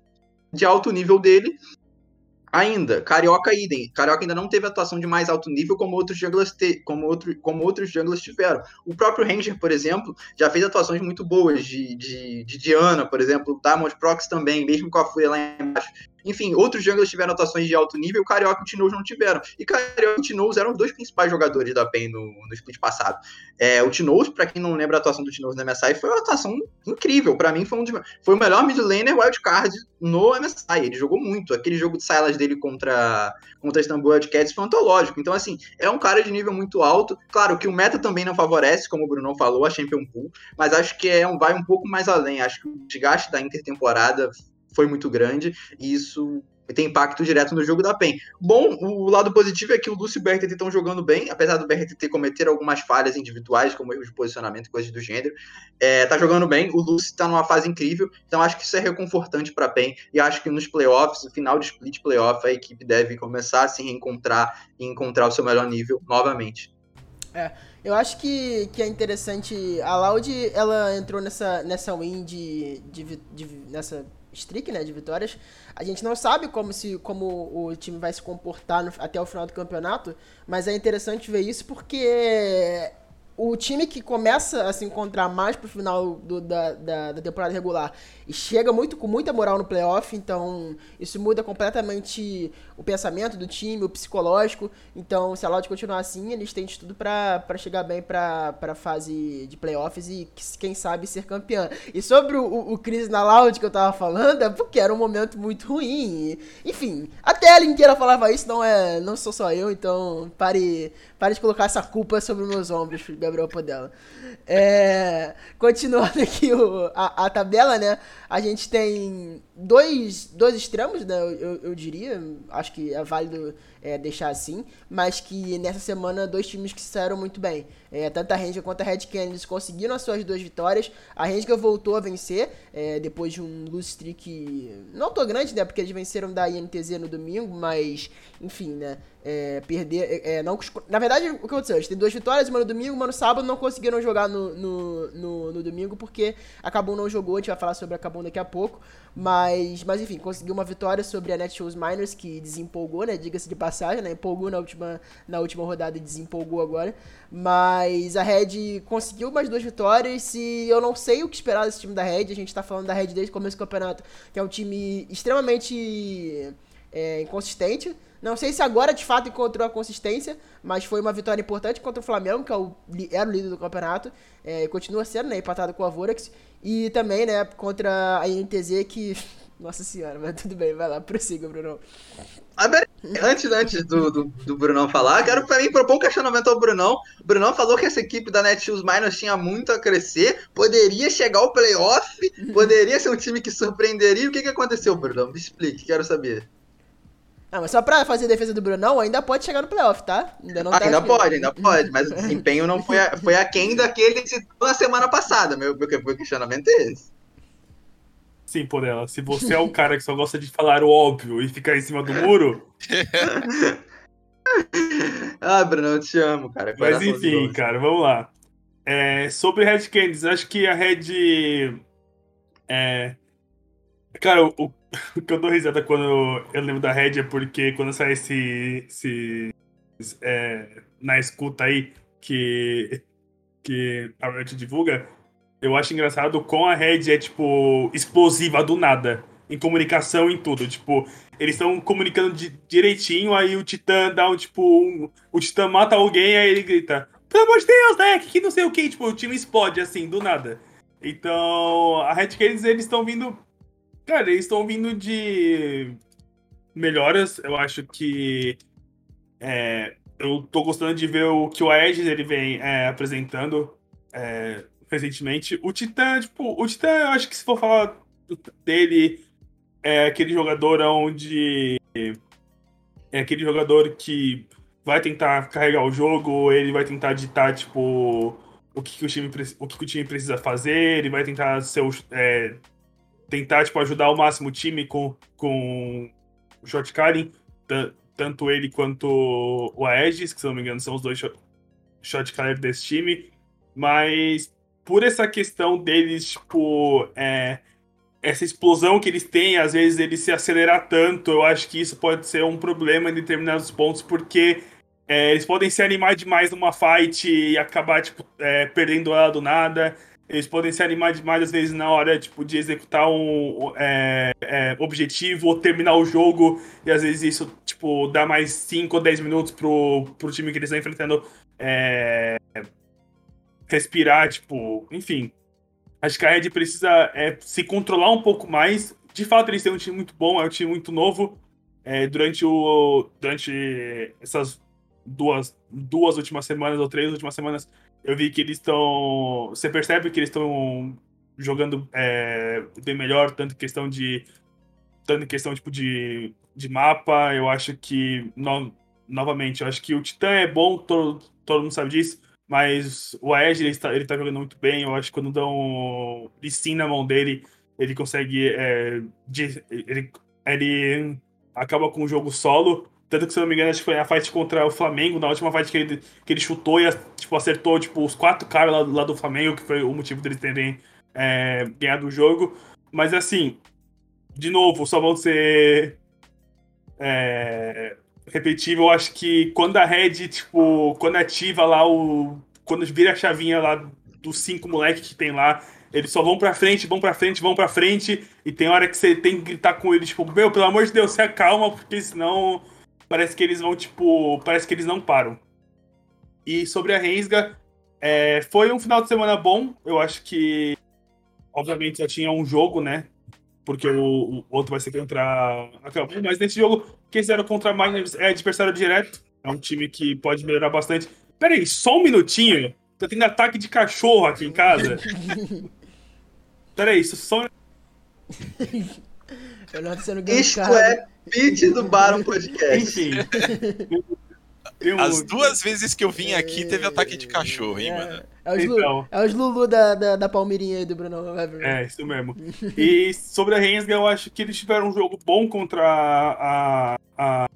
de alto nível dele, Ainda, Carioca idem. Carioca ainda não teve atuação de mais alto nível como outros junglers, te, como outro, como outros junglers tiveram. O próprio Ranger, por exemplo, já fez atuações muito boas de, de, de Diana, por exemplo, Diamond Prox também, mesmo com a Fúria lá embaixo. Enfim, outros junglers tiveram atuações de alto nível, o Carioca e o Tinoz não tiveram. E Carioca e Tinoz eram os dois principais jogadores da PEN no, no split passado. É, o Tinoz, para quem não lembra a atuação do Tinoz no MSI, foi uma atuação incrível. Para mim, foi, um foi o melhor mid laner wildcard no MSI. Ele jogou muito. Aquele jogo de Silas dele contra, contra Istanbul Wildcats foi antológico. Então, assim, é um cara de nível muito alto. Claro que o meta também não favorece, como o Bruno falou, a Champion Pool, mas acho que é um, vai um pouco mais além. Acho que o desgaste da intertemporada foi muito grande e isso tem impacto direto no jogo da PEN. Bom, o lado positivo é que o Lúcio e o BRTT estão jogando bem, apesar do BRTT cometer algumas falhas individuais, como erros de posicionamento e coisas do gênero. É, tá jogando bem, o Lúcio está numa fase incrível, então acho que isso é reconfortante para a PEN, e acho que nos playoffs, no final de split playoff, a equipe deve começar a se reencontrar e encontrar o seu melhor nível novamente. É, eu acho que, que é interessante, a Loud, ela entrou nessa, nessa win de, de, de nessa streak, né, de vitórias. A gente não sabe como se como o time vai se comportar no, até o final do campeonato, mas é interessante ver isso porque o time que começa a se encontrar mais pro final do, da, da, da, temporada regular e chega muito com muita moral no playoff, então isso muda completamente o pensamento do time, o psicológico. Então, se a Loud continuar assim, eles têm de tudo para chegar bem para a fase de playoffs e quem sabe ser campeã. E sobre o, o, o Chris na Loud que eu tava falando, é porque era um momento muito ruim. Enfim, até ela inteira falava isso, não é, não sou só eu, então pare, pare de colocar essa culpa sobre meus ombros, Gabriel Podela. É, continuando aqui o, a, a, tabela, né? A gente tem dois, dois extremos, né? Eu, eu diria. Acho que é válido é, deixar assim. Mas que nessa semana, dois times que saíram muito bem. É, tanto a Ranger quanto a Red Canids conseguiram as suas duas vitórias. A Ranger voltou a vencer é, depois de um lose streak não tão grande, né? Porque eles venceram da INTZ no domingo, mas enfim, né? É, perder. É, é, não, na verdade, o que aconteceu? Eles têm duas vitórias, uma no domingo, uma no sábado, não conseguiram jogar no, no, no, no domingo porque a Kabum não jogou. A gente vai falar sobre a Daqui a pouco. Mas, mas enfim, conseguiu uma vitória sobre a Netshoes Miners, que desempolgou, né? Diga-se de passagem, né? Empolgou na última, na última rodada e desempolgou agora. Mas a Red conseguiu mais duas vitórias e eu não sei o que esperar desse time da Red. A gente tá falando da Red desde o começo do campeonato, que é um time extremamente é, inconsistente. Não sei se agora de fato encontrou a consistência, mas foi uma vitória importante contra o Flamengo, que é o, era o líder do campeonato, é, continua sendo, né, empatado com a Vorax, e também, né, contra a INTZ, que. Nossa senhora, mas tudo bem, vai lá, prossiga, Bruno. Antes, antes do, do, do Brunão falar, quero para mim propor um questionamento ao Brunão. O Brunão falou que essa equipe da Netshoes Miners tinha muito a crescer, poderia chegar ao playoff, poderia ser um time que surpreenderia. O que, que aconteceu, Brunão? Me explique, quero saber. Ah, mas só pra fazer defesa do Brunão, ainda pode chegar no playoff, tá? Ainda, não tá ainda pode, ainda pode, mas o desempenho não foi, a, foi aquém daquele que na semana passada. Meu, meu, meu questionamento é esse. Sim, Porela, se você é o cara que só gosta de falar o óbvio e ficar em cima do muro. ah, Bruno, eu te amo, cara. Mas enfim, cara, vamos lá. É, sobre Red Canids, acho que a Red. É, cara, o, o, que eu dou risada quando eu lembro da Red é porque quando sai esse. esse é, na escuta aí que, que a Red divulga, eu acho engraçado com a Red é, tipo, explosiva do nada. Em comunicação, em tudo. Tipo, eles estão comunicando di direitinho, aí o Titã dá um, tipo, um, o Titã mata alguém, aí ele grita, pelo amor de Deus, né? Que não sei o que, tipo, o time explode assim, do nada. Então, a Red Canids, eles estão vindo. Cara, eles estão vindo de melhoras. Eu acho que. É, eu tô gostando de ver o que o Aegis ele vem é, apresentando é, recentemente. O Titã, tipo, o Titã, eu acho que se for falar dele, é aquele jogador onde. É aquele jogador que vai tentar carregar o jogo, ele vai tentar ditar, tipo, o que, que o, time, o que, que o time precisa fazer, ele vai tentar ser o, é, tentar, tipo, ajudar ao máximo o time com, com o shot tanto ele quanto o Aegis, que se não me engano são os dois shot, desse time, mas por essa questão deles, tipo, é, essa explosão que eles têm, às vezes ele se acelerar tanto, eu acho que isso pode ser um problema em determinados pontos, porque é, eles podem se animar demais numa fight e acabar, tipo, é, perdendo ela do nada. Eles podem se animar demais, às vezes, na hora, tipo, de executar um é, é objetivo ou terminar o jogo. E, às vezes, isso, tipo, dá mais 5 ou 10 minutos pro, pro time que eles estão enfrentando é, respirar, tipo... Enfim. Acho que a Red precisa é, se controlar um pouco mais. De fato, eles têm um time muito bom, é um time muito novo. É, durante, o, durante essas duas, duas últimas semanas ou três últimas semanas, eu vi que eles estão. Você percebe que eles estão jogando é, bem melhor, tanto em questão de. Tanto em questão tipo, de, de mapa. Eu acho que. No, novamente, eu acho que o Titã é bom, todo, todo mundo sabe disso. Mas o Aed, ele está, ele tá jogando muito bem. Eu acho que quando dão sim na mão dele, ele consegue. É, de, ele, ele acaba com o jogo solo. Tanto que, se eu não me engano, acho que foi a fight contra o Flamengo, na última fight que ele, que ele chutou e tipo, acertou tipo, os quatro caras lá, lá do Flamengo, que foi o motivo deles terem é, ganhado o jogo. Mas assim, de novo, só vão ser é, repetível. Eu acho que quando a Red, tipo, quando ativa lá o. Quando vira a chavinha lá dos cinco moleques que tem lá, eles só vão pra frente, vão pra frente, vão pra frente. E tem hora que você tem que gritar com eles, tipo, meu, pelo amor de Deus, se acalma, porque senão parece que eles vão, tipo, parece que eles não param. E sobre a Rensga, é, foi um final de semana bom. Eu acho que, obviamente, já tinha um jogo, né? Porque o, o outro vai ser contra. Acabou, mas nesse jogo, quem fizeram contra a Miners é adversário direto. É um time que pode melhorar bastante. Pera aí, só um minutinho. Tô tendo ataque de cachorro aqui em casa. Pera aí, só. Isto é pitch do Baron Podcast. Enfim. As duas vezes que eu vim aqui teve ataque de cachorro, hein, é, mano? É os, então, é os Lulu da, da, da Palmeirinha aí do Bruno É, isso mesmo. e sobre a Rensga, eu acho que eles tiveram um jogo bom contra a, a, a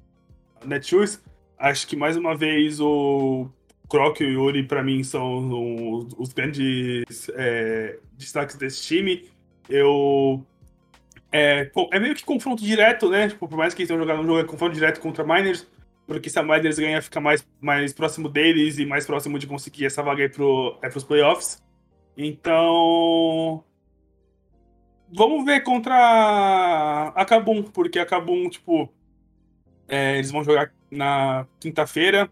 Netshoes. Acho que mais uma vez o Croc e o Yuri, pra mim, são os, os grandes é, destaques desse time. Eu é, é meio que confronto direto, né? Tipo, por mais que eles tenham jogado um jogo, é confronto direto contra Miners. Porque se a Miners ganhar, fica mais, mais próximo deles e mais próximo de conseguir essa vaga aí pro, é, pros playoffs. Então. Vamos ver contra a Kabum, porque a Kabum, tipo. É, eles vão jogar na quinta-feira.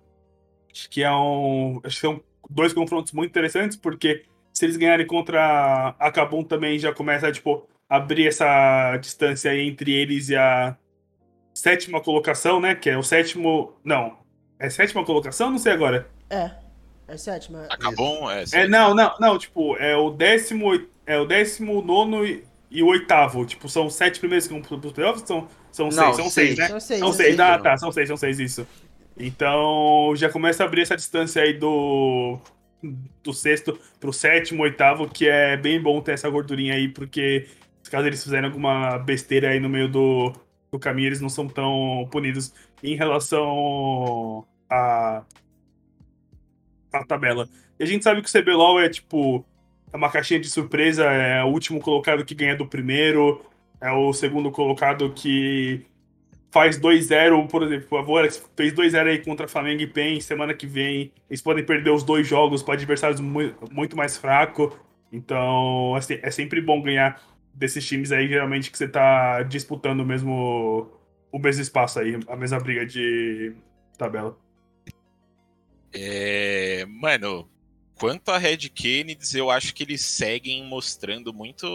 Que é um. Acho que são dois confrontos muito interessantes, porque se eles ganharem contra a Kabum também já começa, tipo, abrir essa distância aí entre eles e a sétima colocação, né? Que é o sétimo. Não. É sétima colocação? Não sei agora. É. É sétima. Acabou? É, é não, não, não. Tipo, é o décimo. É o décimo nono e, e o oitavo. Tipo, são sete primeiros que vão pro playoffs? São, são não, seis, são seis, seis, né? São seis. São seis, ah, tá, são seis, são seis, isso. Então já começa a abrir essa distância aí do. Do sexto pro sétimo, oitavo, que é bem bom ter essa gordurinha aí, porque caso eles fizerem alguma besteira aí no meio do, do caminho, eles não são tão punidos. Em relação a, a tabela. E a gente sabe que o CBLOL é tipo. É uma caixinha de surpresa, é o último colocado que ganha do primeiro, é o segundo colocado que faz 2-0, por exemplo, a Vorax fez 2-0 aí contra Flamengo e PEN, semana que vem eles podem perder os dois jogos para adversários muito, muito mais fracos. Então, assim, é sempre bom ganhar desses times aí, geralmente, que você tá disputando o mesmo, o mesmo espaço aí, a mesma briga de tabela. É, mano, quanto a Red Kennedy, eu acho que eles seguem mostrando muito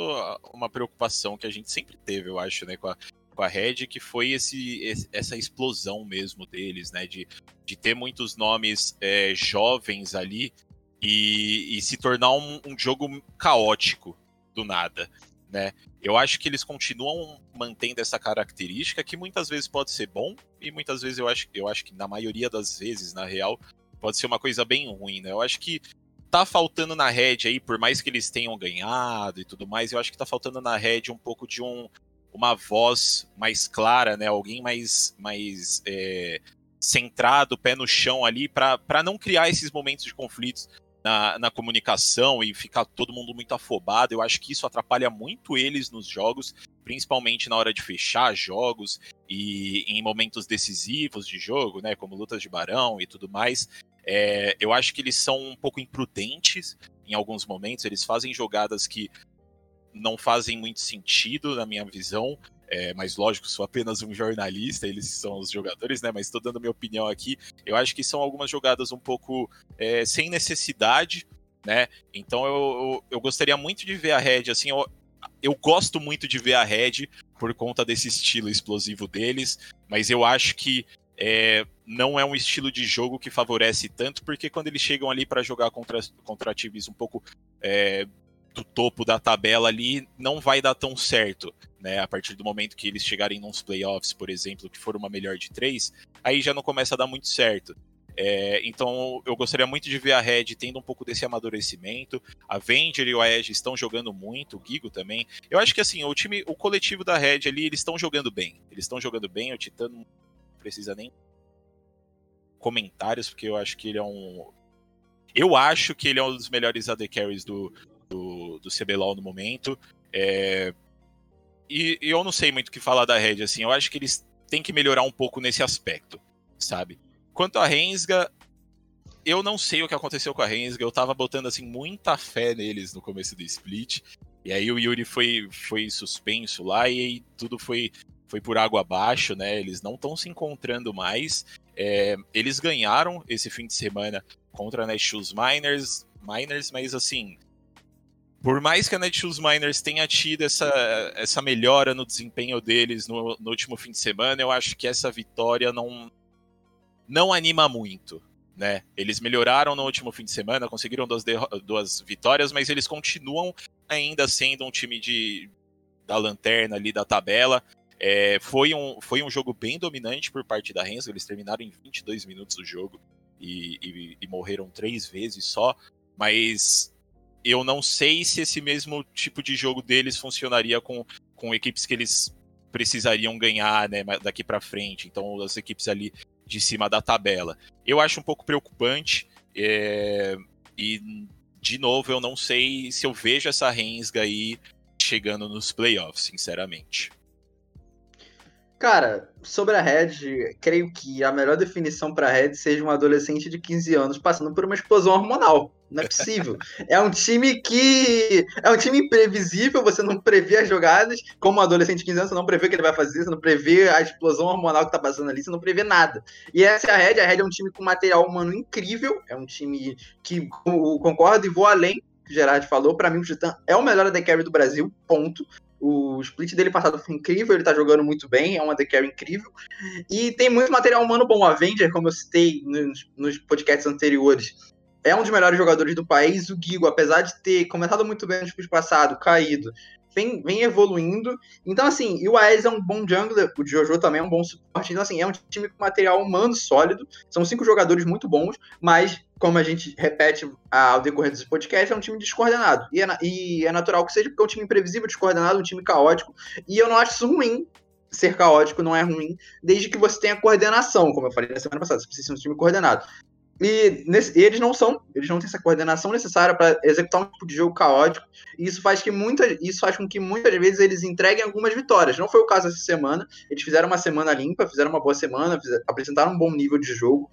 uma preocupação que a gente sempre teve, eu acho, né, com a, com a Red, que foi esse, essa explosão mesmo deles, né, de, de ter muitos nomes é, jovens ali e, e se tornar um, um, jogo caótico do nada, né? Eu acho que eles continuam mantendo essa característica que muitas vezes pode ser bom e muitas vezes eu acho, eu acho que na maioria das vezes, na real, pode ser uma coisa bem ruim, né? Eu acho que tá faltando na Red aí, por mais que eles tenham ganhado e tudo mais, eu acho que tá faltando na Red um pouco de um, uma voz mais clara, né? Alguém mais, mais é, centrado, pé no chão ali, para não criar esses momentos de conflitos na, na comunicação e ficar todo mundo muito afobado. Eu acho que isso atrapalha muito eles nos jogos, principalmente na hora de fechar jogos e em momentos decisivos de jogo, né, como lutas de barão e tudo mais. É, eu acho que eles são um pouco imprudentes em alguns momentos. Eles fazem jogadas que não fazem muito sentido na minha visão. É, mas lógico, sou apenas um jornalista, eles são os jogadores, né? Mas estou dando minha opinião aqui. Eu acho que são algumas jogadas um pouco é, sem necessidade, né? Então eu, eu, eu, gostaria muito de ver a Red, assim, eu, eu gosto muito de ver a Red por conta desse estilo explosivo deles, mas eu acho que é, não é um estilo de jogo que favorece tanto, porque quando eles chegam ali para jogar contra, contra times um pouco é, do topo da tabela ali, não vai dar tão certo né? A partir do momento que eles chegarem nos playoffs, por exemplo, que for uma melhor de três, aí já não começa a dar muito certo. É, então eu gostaria muito de ver a Red tendo um pouco desse amadurecimento. A Venger e o Aege estão jogando muito, o Gigo também. Eu acho que assim, o time, o coletivo da Red ali, eles estão jogando bem. Eles estão jogando bem, o Titano não precisa nem comentários, porque eu acho que ele é um. Eu acho que ele é um dos melhores AD Carries do, do, do CBLOL no momento. É, e, eu não sei muito o que falar da Red, assim. Eu acho que eles têm que melhorar um pouco nesse aspecto, sabe? Quanto a Rensga, eu não sei o que aconteceu com a Rensga. Eu tava botando, assim, muita fé neles no começo do split. E aí o Yuri foi, foi suspenso lá e tudo foi, foi por água abaixo, né? Eles não estão se encontrando mais. É, eles ganharam esse fim de semana contra a Netshoes Miners, Miners, mas assim, por mais que a Netshoes Miners tenha tido essa, essa melhora no desempenho deles no, no, último fim de semana, eu acho que essa vitória não, não anima muito. Né? Eles melhoraram no último fim de semana, conseguiram duas, duas vitórias, mas eles continuam ainda sendo um time de, da lanterna ali da tabela. É, foi, um, foi um jogo bem dominante por parte da Renzo, eles terminaram em 22 minutos do jogo e, e, e morreram três vezes só, mas eu não sei se esse mesmo tipo de jogo deles funcionaria com, com equipes que eles precisariam ganhar né, daqui para frente. Então, as equipes ali de cima da tabela. Eu acho um pouco preocupante. É, e, de novo, eu não sei se eu vejo essa Rensga aí chegando nos playoffs, sinceramente. Cara, sobre a Red, creio que a melhor definição para a Red seja um adolescente de 15 anos passando por uma explosão hormonal. Não é possível. é um time que. É um time imprevisível, você não prevê as jogadas. Como um adolescente de 15 anos, você não prevê o que ele vai fazer, você não prevê a explosão hormonal que tá passando ali, você não prevê nada. E essa é a Red. A Red é um time com material humano incrível. É um time que concordo e vou além que o Gerard falou. Para mim, o Titã é o melhor AD Carry do Brasil, ponto. O split dele passado foi incrível, ele tá jogando muito bem, é uma AD Carry incrível. E tem muito material humano bom. Avenger, como eu citei nos, nos podcasts anteriores, é um dos melhores jogadores do país. O Gigo, apesar de ter começado muito bem no split passado, caído, vem, vem evoluindo. Então, assim, e o Aes é um bom jungler, o Jojo também é um bom suporte. Então, assim, é um time com material humano sólido. São cinco jogadores muito bons, mas como a gente repete ao decorrer desse podcast, é um time descoordenado. E é, e é, natural que seja, porque é um time imprevisível, descoordenado, um time caótico. E eu não acho isso ruim. ser caótico não é ruim, desde que você tenha coordenação, como eu falei na semana passada, você precisa ser um time coordenado. E nesse, eles não são, eles não têm essa coordenação necessária para executar um tipo de jogo caótico. E isso faz que muita, isso faz com que muitas vezes eles entreguem algumas vitórias. Não foi o caso essa semana. Eles fizeram uma semana limpa, fizeram uma boa semana, fizeram, apresentaram um bom nível de jogo.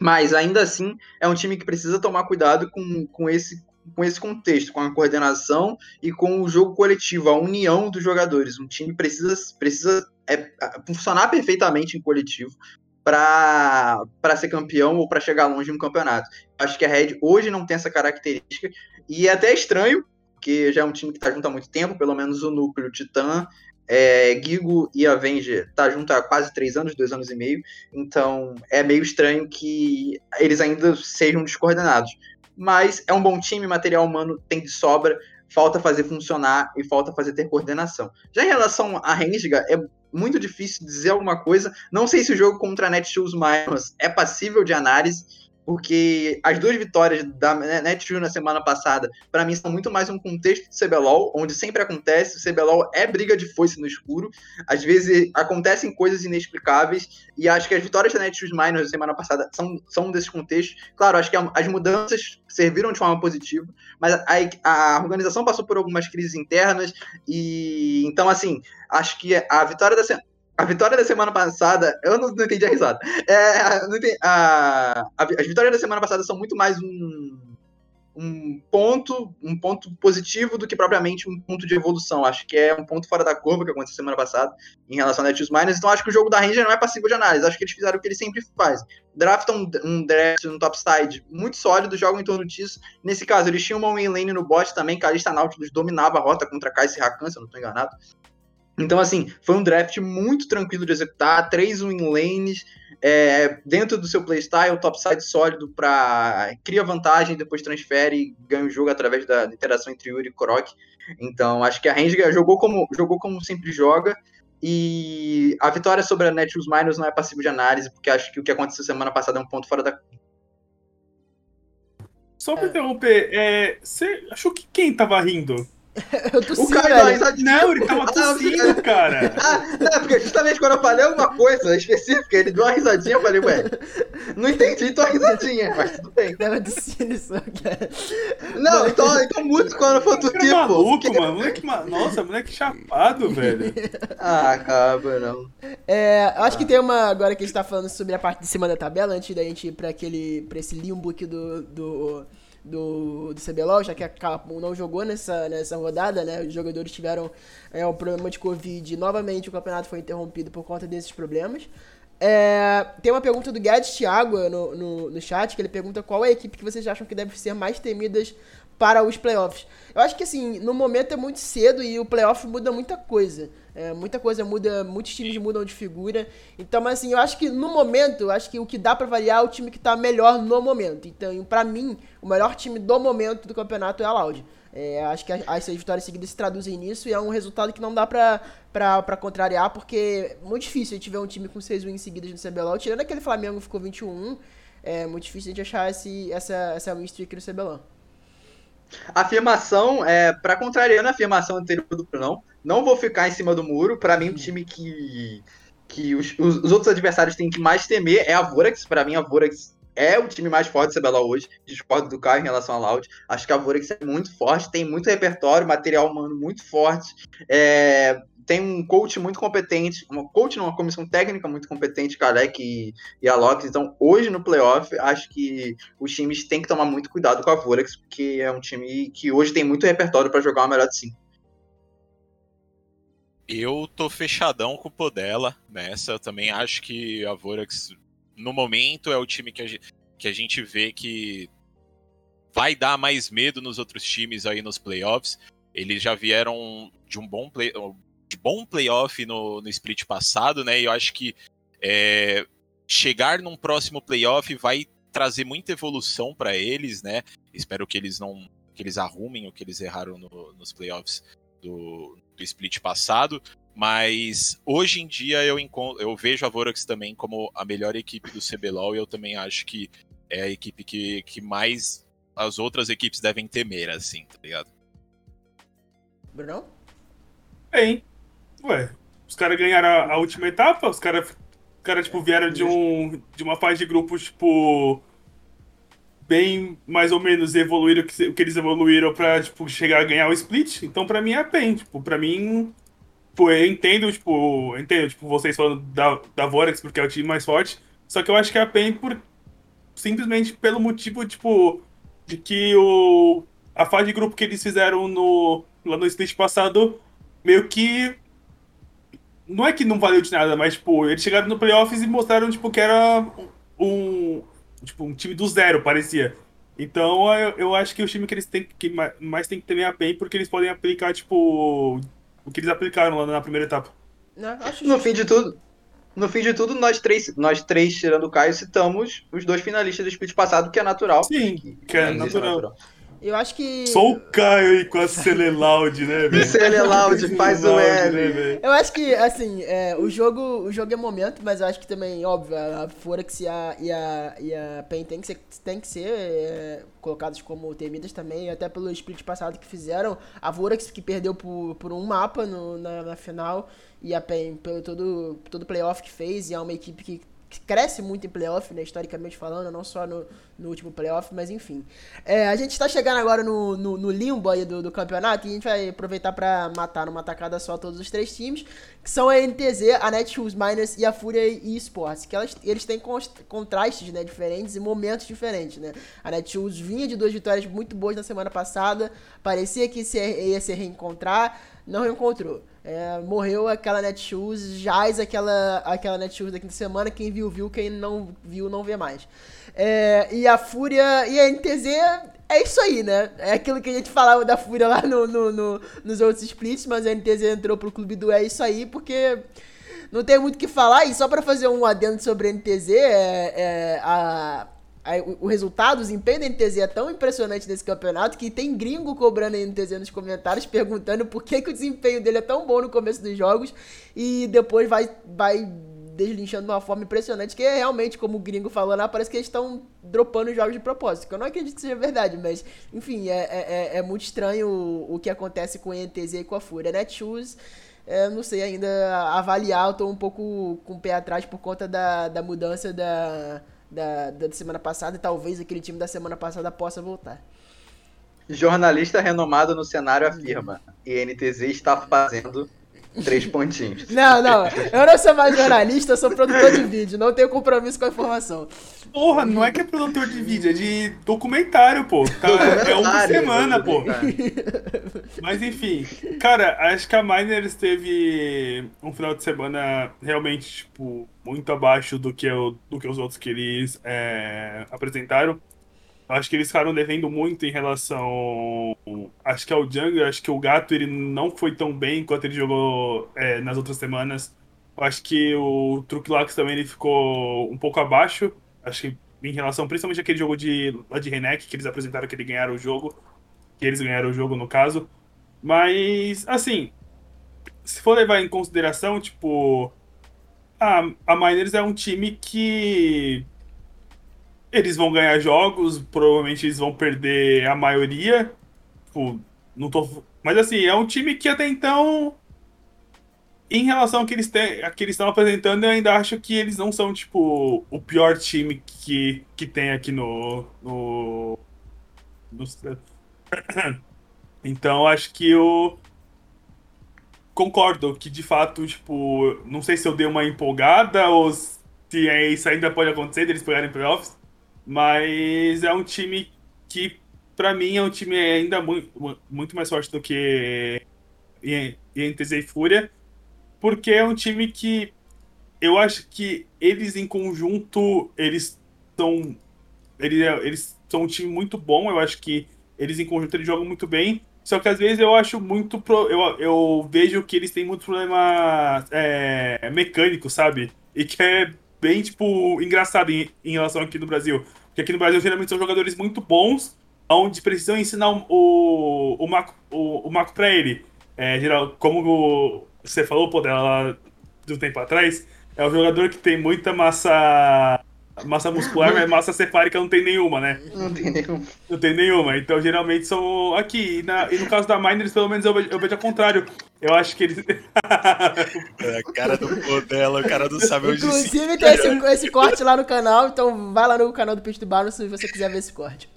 Mas ainda assim é um time que precisa tomar cuidado com, com esse com esse contexto, com a coordenação e com o jogo coletivo, a união dos jogadores. Um time precisa, precisa é, funcionar perfeitamente em coletivo para ser campeão ou para chegar longe no campeonato. Acho que a Red hoje não tem essa característica e é até estranho, porque já é um time que está junto há muito tempo, pelo menos o núcleo Titã, é, Gigo e Avenger tá junto há quase três anos, dois anos e meio, então é meio estranho que eles ainda sejam descoordenados. Mas é um bom time, material humano tem de sobra, falta fazer funcionar e falta fazer ter coordenação. Já em relação à Rensga, é muito difícil dizer alguma coisa. Não sei se o jogo contra a Netshoes Miners é passível de análise, porque as duas vitórias da Netshoes na semana passada, para mim, são muito mais um contexto de CBLOL, onde sempre acontece, o CBLOL é briga de foice no escuro, às vezes acontecem coisas inexplicáveis, e acho que as vitórias da Netshoes na semana passada são, são um desses contextos. Claro, acho que as mudanças serviram de forma positiva, mas a, a organização passou por algumas crises internas, e então, assim, acho que a vitória da semana a vitória da semana passada, eu não, não entendi a risada. É, entendi, a, a, as vitórias da semana passada são muito mais um, um ponto, um ponto positivo do que propriamente um ponto de evolução. Acho que é um ponto fora da curva que aconteceu semana passada em relação a Netshoes Miners. Então acho que o jogo da Ranger não é passivo de análise. Acho que eles fizeram o que eles sempre fazem. Draftam um, um draft no topside muito sólido, jogam em torno disso. Nesse caso, eles tinham uma main lane no bot também, que a Alista Nautilus dominava a rota contra Kai'Sa e Rakan, se eu não estou enganado. Então, assim, foi um draft muito tranquilo de executar, três win lanes, é, dentro do seu playstyle, topside sólido para cria vantagem, depois transfere e ganha o jogo através da interação entre Yuri e Korok. Então, acho que a Renga jogou como, jogou como sempre joga. E a vitória sobre a Netshoes Miners não é passivo de análise, porque acho que o que aconteceu semana passada é um ponto fora da. Só para é. interromper, é, você achou que quem tava rindo? eu tossi, o cara deu risadinha. Não, ele tava tossindo, cara. Ah, não, porque justamente quando eu falei alguma coisa específica, ele deu uma risadinha, eu falei, ué, não entendi tua risadinha, mas tudo bem. Tava tossindo só, cara. Não, então, então muito quando for do tipo. maluco, porque... mano. Moleque, nossa, moleque chapado, velho. Ah, cara, não. É, acho ah. que tem uma, agora que a gente tá falando sobre a parte de cima da tabela, antes da gente ir pra aquele, pra esse limbo aqui do... do do, do CBLOL, já que a Capcom não jogou nessa, nessa rodada, né? Os jogadores tiveram é, um problema de Covid. Novamente, o campeonato foi interrompido por conta desses problemas. É, tem uma pergunta do Guedes Thiago no, no, no, chat, que ele pergunta qual é a equipe que vocês acham que deve ser mais temidas para os playoffs. Eu acho que assim, no momento é muito cedo e o playoff muda muita coisa. É, muita coisa muda, muitos times mudam de figura. Então, mas assim, eu acho que no momento, eu acho que o que dá para variar é o time que tá melhor no momento. Então, para mim, o melhor time do momento do campeonato é a Loud. É, acho que as seis vitórias seguidas se traduzem nisso e é um resultado que não dá pra, pra, pra contrariar, porque é muito difícil a gente ver um time com seis wins seguidas no CBLOL. Tirando aquele Flamengo que ficou 21, é muito difícil a gente achar esse, essa, essa win streak no CBLOL. Afirmação, é, para contrariando a afirmação anterior do Brunão, não vou ficar em cima do muro. Para mim, o time que, que os, os, os, outros adversários têm que mais temer é a Vorax. Para mim, a Vorax é o time mais forte do CBLOL hoje. Discordo do Caio em relação a Loud. Acho que a Vorax é muito forte, tem muito repertório, material humano muito forte. É, tem um coach muito competente, uma coach não, uma comissão técnica muito competente, Kalec e, e a Lox. Então, hoje no playoff, acho que os times têm que tomar muito cuidado com a Vorax, porque é um time que hoje tem muito repertório para jogar o melhor de 5. Eu tô fechadão com o Podela nessa. Eu também acho que a Vorax, no momento, é o time que a gente, que a gente vê que vai dar mais medo nos outros times aí nos playoffs. Eles já vieram de um bom play, de bom playoff no, no split passado, né? E eu acho que é, chegar num próximo playoff vai trazer muita evolução para eles, né? Espero que eles não que eles arrumem o que eles erraram no, nos playoffs do, do split passado. Mas hoje em dia eu, eu vejo a Vorax também como a melhor equipe do CBLOL e eu também acho que é a equipe que, que mais as outras equipes devem temer, assim, tá ligado? Bruno? Bem, Ué, os caras ganharam a, a, última etapa, os caras cara, tipo, vieram de, um, de uma fase de grupos, tipo, bem mais ou menos evoluíram o que, que eles evoluíram pra, tipo, chegar a ganhar o split. Então, pra mim, é a PEN. Tipo, pra mim, tipo, eu entendo, tipo, eu entendo, tipo, vocês falando da, da Vorax porque é o time mais forte. Só que eu acho que é a PEN por, simplesmente pelo motivo, tipo, de que o, a fase de grupo que eles fizeram no, lá no split passado, meio que não é que não valeu de nada, mas, tipo, eles chegaram no playoffs e mostraram, tipo, que era um, tipo, um time do zero, parecia. Então, eu, eu acho que o time que eles têm que mais tem que ter a PEN, porque eles podem aplicar, tipo, o que eles aplicaram lá na primeira etapa. Não, no fim de tudo, no fim de tudo, nós três, nós três, tirando o Caio, citamos os dois finalistas do split passado, que é natural. Sim, que, que é, natural. natural. Eu acho que. Só o Caio aí com a Celelaud, né, velho? Celelaud, faz o L. Né, eu acho que, assim, é, o, jogo, o jogo é momento, mas eu acho que também, óbvio, a Forex e a, e a, e a PEN tem que ser, tem que ser é, colocadas como temidas também, até pelo split passado que fizeram. A Vorax, que perdeu por, por um mapa no, na, na final, e a PEN pelo todo, todo playoff que fez, e é uma equipe que cresce muito em playoff, né, historicamente falando, não só no, no último playoff, mas enfim. É, a gente está chegando agora no, no, no limbo aí do, do, campeonato e a gente vai aproveitar para matar numa tacada só todos os três times, que são a NTZ, a Netshoes Miners e a Fúria eSports, que elas, eles têm contrastes né, diferentes e momentos diferentes. Né? A Netshoes vinha de duas vitórias muito boas na semana passada, parecia que ia se reencontrar, não reencontrou. É, morreu aquela Netshoes, jaz aquela, aquela Netshoes da quinta semana. Quem viu, viu. Quem não viu, não vê mais. É, e a Fúria e a NTZ é isso aí, né? É aquilo que a gente falava da Fúria lá no, no, no nos outros splits, mas a NTZ entrou pro clube do É isso aí, porque não tem muito o que falar. E só para fazer um adendo sobre a NTZ, é, é a, o resultado, o desempenho da NTZ é tão impressionante nesse campeonato que tem gringo cobrando a NTZ nos comentários, perguntando por que, que o desempenho dele é tão bom no começo dos jogos e depois vai, vai deslinchando de uma forma impressionante, que é realmente, como o gringo falou lá, parece que eles estão dropando os jogos de propósito. Que eu não acredito que seja verdade, mas, enfim, é, é, é, é muito estranho o, o, que acontece com a NTZ e com a Fúria. Netshoes, é, não sei ainda avaliar, eu tô um pouco com o pé atrás por conta da, da mudança da da, da semana passada e talvez aquele time da semana passada possa voltar. Jornalista renomado no cenário afirma: INTZ está fazendo três pontinhos. Não, não. Eu não sou mais jornalista, eu sou produtor de vídeo. Não tenho compromisso com a informação. Porra, não é que é produtor de vídeo, é de documentário, pô. Tá, é uma semana, pô. Mas enfim, cara, acho que a Miners teve um final de semana realmente, tipo, muito abaixo do que, eu, do que os outros que eles é, apresentaram. Acho que eles ficaram devendo muito em relação. Acho que ao Jungle, acho que o gato ele não foi tão bem quanto ele jogou é, nas outras semanas. Acho que o Truquilax também ele ficou um pouco abaixo. Acho que em relação principalmente àquele jogo de, lá de Renek, que eles apresentaram que eles ganharam o jogo. Que eles ganharam o jogo, no caso. Mas, assim, se for levar em consideração, tipo. A, a Miners é um time que. Eles vão ganhar jogos, provavelmente eles vão perder a maioria. Tipo, não tô. Mas assim, é um time que até então em relação ao que eles, têm, a que eles estão apresentando, eu ainda acho que eles não são, tipo, o pior time que, que tem aqui no. no, no... então, acho que eu. Concordo que de fato, tipo, não sei se eu dei uma empolgada ou se é, isso ainda pode acontecer, deles pegarem playoffs, mas é um time que, para mim, é um time ainda muito, muito mais forte do que INTZ e Fúria porque é um time que eu acho que eles em conjunto, eles são. Eles, eles são um time muito bom, eu acho que eles em conjunto eles jogam muito bem. Só que às vezes eu acho muito. Pro, eu, eu vejo que eles têm muito problema é, mecânico, sabe? E que é bem, tipo, engraçado em, em relação aqui no Brasil. Porque aqui no Brasil geralmente são jogadores muito bons, onde precisam ensinar o, o, Marco, o, o Marco pra ele. É, geral, como você falou, pô, dela um tempo atrás, é um jogador que tem muita massa massa muscular, mas massa cefálica não tem nenhuma, né? Não tem nenhuma. Não tem nenhuma. Então, geralmente são aqui. E, na, e no caso da Miners, pelo menos eu, eu vejo ao contrário. Eu acho que eles. é, a cara do modelo, o cara não sabe onde Inclusive tem esse, esse, corte lá no canal, então vai lá no canal do Pitch do Bar se você quiser ver esse corte.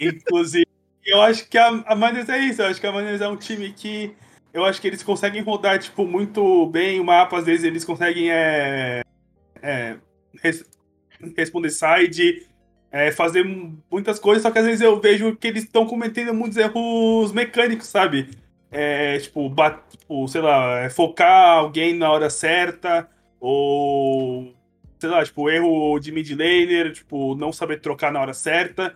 Inclusive, eu acho que a, a Manes é isso. Eu acho que a Manes é um time que. Eu acho que eles conseguem rodar, tipo, muito bem o mapa, às vezes eles conseguem é, é, responder side, é, fazer muitas coisas, só que às vezes eu vejo que eles estão cometendo muitos erros mecânicos, sabe? É, tipo, bat, tipo, sei lá, é, focar alguém na hora certa, ou sei lá, tipo, erro de mid laner, tipo, não saber trocar na hora certa.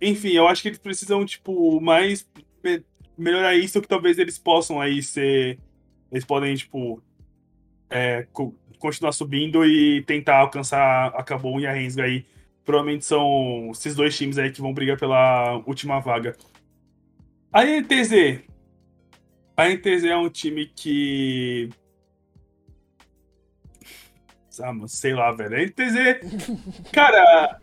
Enfim, eu acho que eles precisam, tipo, mais me melhorar isso, que talvez eles possam aí ser. Eles podem, tipo, é, continuar subindo e tentar alcançar a Cabum e a Rensga aí. Provavelmente são esses dois times aí que vão brigar pela última vaga. A NTZ. A NTZ é um time que. Ah, sei lá, velho. A NTZ. Cara,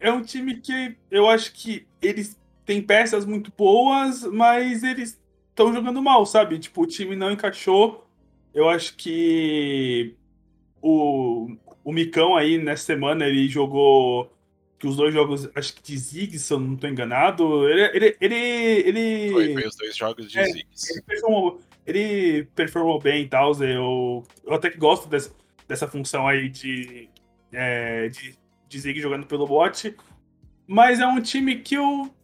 é um time que eu acho que eles têm peças muito boas, mas eles estão jogando mal, sabe? Tipo, o time não encaixou. Eu acho que o, o Micão aí, nessa semana, ele jogou que os dois jogos, acho que de Ziggs, se eu não estou enganado. Ele. ele, ele, ele foi, foi os dois jogos de é, Ziggs. Ele performou, ele performou bem e tal. Eu, eu até que gosto dessa, dessa função aí de, é, de de Zig jogando pelo bot. Mas é um time que eu.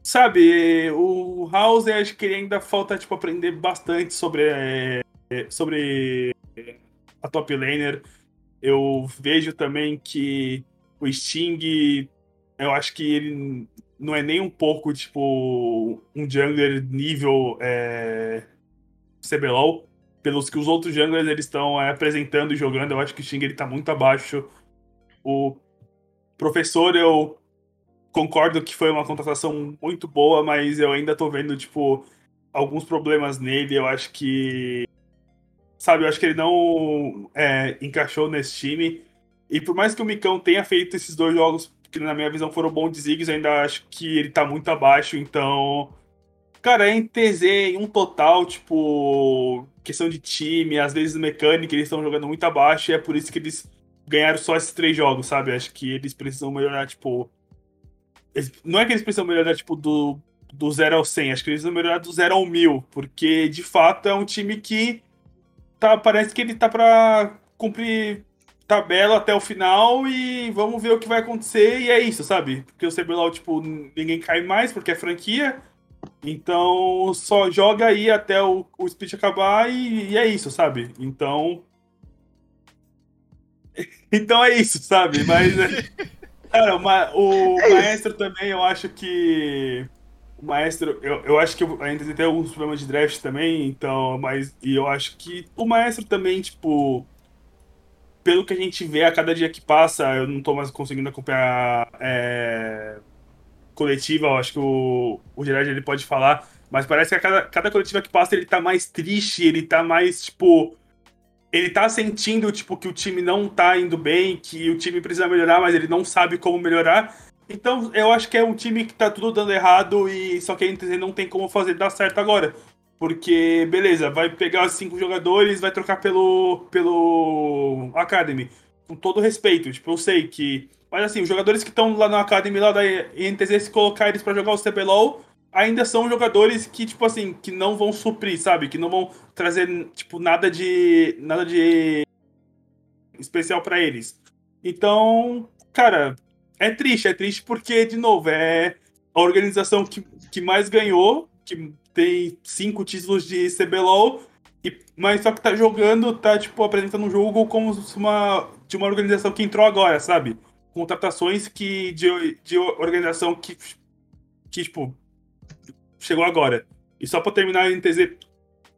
Sabe, o House acho que ele ainda falta tipo, aprender bastante sobre, é, sobre a top laner. Eu vejo também que o Sting, eu acho que ele não é nem um pouco tipo um jungler nível é, CBLOL. Pelos que os outros junglers eles estão é, apresentando e jogando, eu acho que o Sting ele tá muito abaixo. O Professor, eu concordo que foi uma contratação muito boa, mas eu ainda tô vendo, tipo, alguns problemas nele. Eu acho que. Sabe, eu acho que ele não é, encaixou nesse time. E por mais que o Micão tenha feito esses dois jogos, que na minha visão foram bons desigues, eu ainda acho que ele tá muito abaixo. Então. Cara, em TZ, em um total, tipo. Questão de time, às vezes mecânica, eles estão jogando muito abaixo, e é por isso que eles ganharam só esses três jogos, sabe? Acho que eles precisam melhorar, tipo. Eles... não é que eles precisam melhorar, tipo, do, do 0 ao 100, acho que eles precisam melhorar do 0 ao 1000, porque de fato é um time que tá, parece que ele tá pra cumprir tabela até o final e vamos ver o que vai acontecer e é isso, sabe? Porque o CBLOL, tipo, ninguém cai mais porque é franquia, então só joga aí até o, o split acabar e, e é isso, sabe? Então então é isso, sabe? Mas. Cara, o, é maestro também, eu acho que. O maestro, eu, eu acho que ainda tem alguns problemas de draft também, então, mas. E eu acho que o maestro também, tipo. Pelo que a gente vê a cada dia que passa, eu não tô mais conseguindo acompanhar é, coletiva, eu acho que o, o Gerard ele pode falar, mas parece que a cada, cada coletiva que passa ele tá mais triste, ele tá mais, tipo ele tá sentindo, tipo, que o time não tá indo bem, que o time precisa melhorar, mas ele não sabe como melhorar. Então, eu acho que é um time que tá tudo dando errado e só que a NTZ não tem como fazer dar certo agora. Porque, beleza, vai pegar cinco jogadores, vai trocar pelo, pelo Academy. Com todo respeito, tipo, eu sei que. Mas assim, os jogadores que estão lá na Academy lá da NTZ, se colocar eles pra jogar o CBLOL, ainda são jogadores que, tipo assim, que não vão suprir, sabe? Que não vão trazer, tipo, nada de. nada de especial para eles. Então, cara, é triste, é triste porque, de novo, é a organização que, que mais ganhou, que tem cinco títulos de CBLOL, e, mas só que tá jogando, tá, tipo, apresentando um jogo como uma, de uma organização que entrou agora, sabe? Contratações que, de, de organização que, que, tipo, chegou agora. E só pra terminar a NTZ,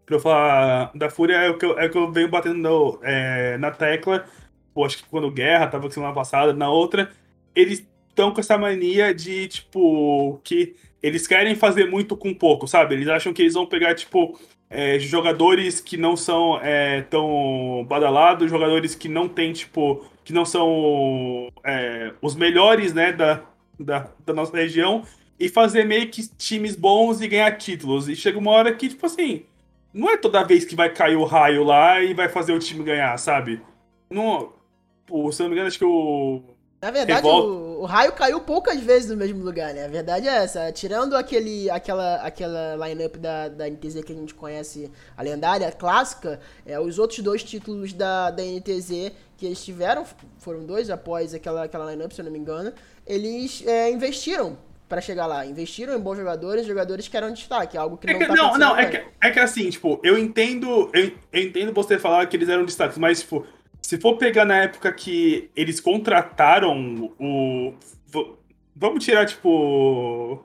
pra eu falar da Fúria, é o que eu, é o que eu venho batendo no, é, na tecla. Pô, acho que quando Guerra tava semana passada, na outra, eles estão com essa mania de, tipo, que eles querem fazer muito com pouco, sabe? Eles acham que eles vão pegar, tipo, é, jogadores que não são é, tão badalados, jogadores que não tem, tipo, que não são é, os melhores, né, da, da, da nossa região, e fazer meio que times bons e ganhar títulos. E chega uma hora que, tipo assim, não é toda vez que vai cair o raio lá e vai fazer o time ganhar, sabe? Não, pô, se não me engano, acho que o. Na verdade, o, o, raio caiu poucas vezes no mesmo lugar, né? A verdade é essa. Tirando aquele, aquela, aquela lineup da, da NTZ que a gente conhece, a lendária, a clássica, é, os outros dois títulos da, da NTZ que eles tiveram, foram dois após aquela, aquela lineup, se eu não me engano, eles é, investiram para chegar lá. Investiram em bons jogadores, jogadores que eram destaque, algo que é não que, tá Não, não, é que, é que assim, tipo, eu entendo, eu, eu entendo você falar que eles eram destaques, mas, tipo, se for pegar na época que eles contrataram o. Vamos tirar, tipo.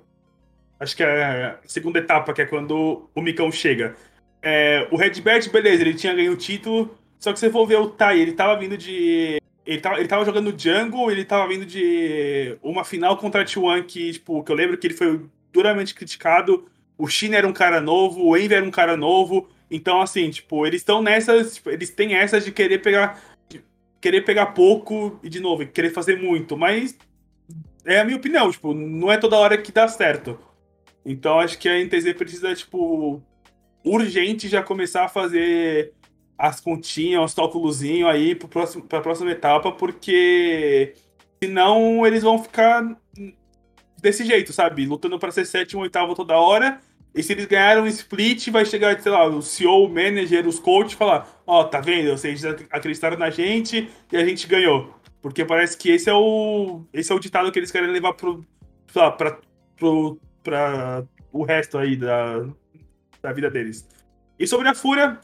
Acho que é a segunda etapa, que é quando o Micão chega. É, o Redbert, beleza, ele tinha ganho o título, só que você for ver o Tai, ele tava vindo de ele tava, ele tava jogando Jungle, ele tava vindo de uma final contra a T1 que, tipo, que eu lembro que ele foi duramente criticado. O Shin era um cara novo, o Envy era um cara novo. Então, assim, tipo, eles estão nessas. Tipo, eles têm essas de querer pegar. De querer pegar pouco e, de novo, querer fazer muito. Mas é a minha opinião, tipo, não é toda hora que dá certo. Então acho que a NTZ precisa, tipo, urgente já começar a fazer as continhas, os cálculos aí para a próxima etapa, porque senão eles vão ficar desse jeito, sabe? Lutando para ser sétimo, oitavo toda hora. E se eles ganharam um split, vai chegar, sei lá, o CEO, o manager, os coaches falar: Ó, oh, tá vendo? Vocês acreditaram na gente e a gente ganhou. Porque parece que esse é o, esse é o ditado que eles querem levar pro, sei lá, pra, pro, pra o resto aí da, da vida deles. E sobre a Fúria,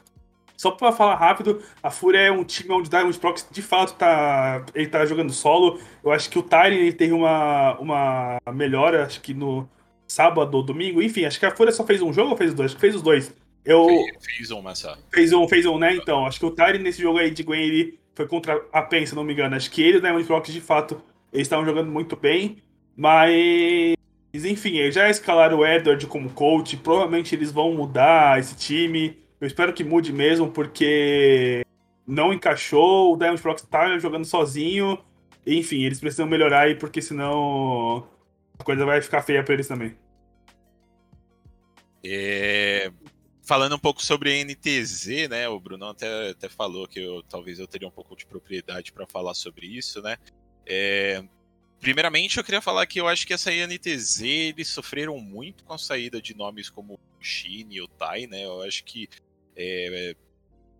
só pra falar rápido, a Fúria é um time onde Diamond Prox de fato tá, ele tá jogando solo. Eu acho que o Tyrion teve uma, uma melhora, acho que no sábado ou domingo. Enfim, acho que a Fúria só fez um jogo ou fez os dois? Acho que fez os dois. Eu... Fez um, mas Fez um, fez um, né? Então, acho que o Tyrion nesse jogo aí de Gwen, ele foi contra a PEN, se não me engano. Acho que ele e o Diamond Prox, de fato, eles estavam jogando muito bem. Mas, enfim, eles já escalaram o Edward como coach. Provavelmente eles vão mudar esse time. Eu espero que mude mesmo, porque não encaixou. O Diamond Prox tá jogando sozinho. Enfim, eles precisam melhorar aí, porque senão coisa vai ficar feia para eles também. É... Falando um pouco sobre NTZ, né? O Bruno até, até falou que eu, talvez eu teria um pouco de propriedade para falar sobre isso, né? É... Primeiramente, eu queria falar que eu acho que essa NTZ eles sofreram muito com a saída de nomes como o Shin e o Tai, né? Eu acho que é,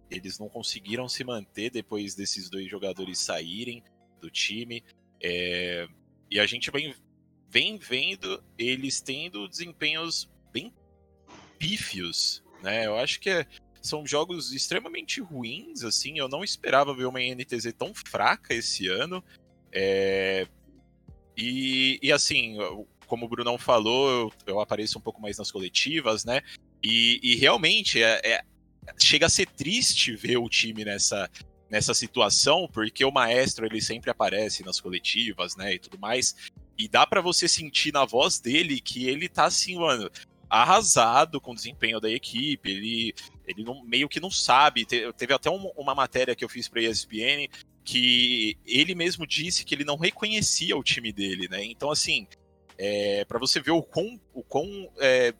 eles não conseguiram se manter depois desses dois jogadores saírem do time. É, e a gente vem, vem vendo eles tendo desempenhos bem pífios, né? Eu acho que é, são jogos extremamente ruins, assim. Eu não esperava ver uma NTZ tão fraca esse ano. É, e, e, assim, como o Brunão falou, eu, eu, apareço um pouco mais nas coletivas, né? E, e realmente é, é, chega a ser triste ver o time nessa, nessa situação, porque o maestro ele sempre aparece nas coletivas, né, e tudo mais, e dá para você sentir na voz dele que ele tá assim, mano, arrasado com o desempenho da equipe, ele, ele não, meio que não sabe, teve até um, uma matéria que eu fiz pra ESPN que ele mesmo disse que ele não reconhecia o time dele, né, então assim, é, para você ver o quão, o quão é,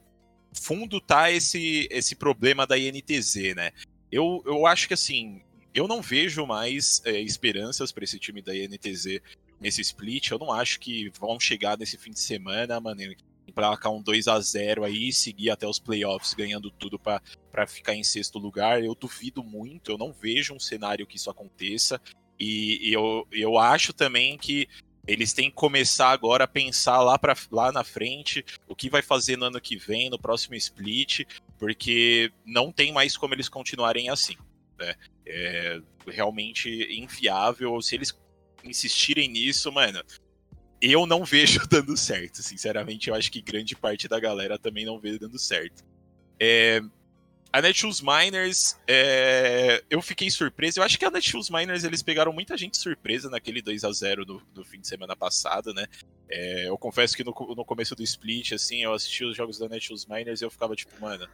fundo tá esse, esse problema da INTZ, né? Eu, eu acho que assim, eu não vejo mais é, esperanças para esse time da INTZ nesse split. Eu não acho que vão chegar nesse fim de semana, mano, emplacar um 2 a 0 aí e seguir até os playoffs ganhando tudo para ficar em sexto lugar. Eu duvido muito, eu não vejo um cenário que isso aconteça. E, e eu, eu acho também que eles têm que começar agora a pensar lá, pra, lá na frente o que vai fazer no ano que vem, no próximo split, porque não tem mais como eles continuarem assim. Né? É realmente inviável. Se eles insistirem nisso, mano, eu não vejo dando certo. Sinceramente, eu acho que grande parte da galera também não vê dando certo. É, a Netshoes Miners, é... eu fiquei surpreso. Eu acho que a Netshoes Miners eles pegaram muita gente surpresa naquele 2 a 0 do, do fim de semana passado, né? É... eu confesso que no, no, começo do split, assim, eu assisti os jogos da Netshoes Miners e eu ficava tipo, mano,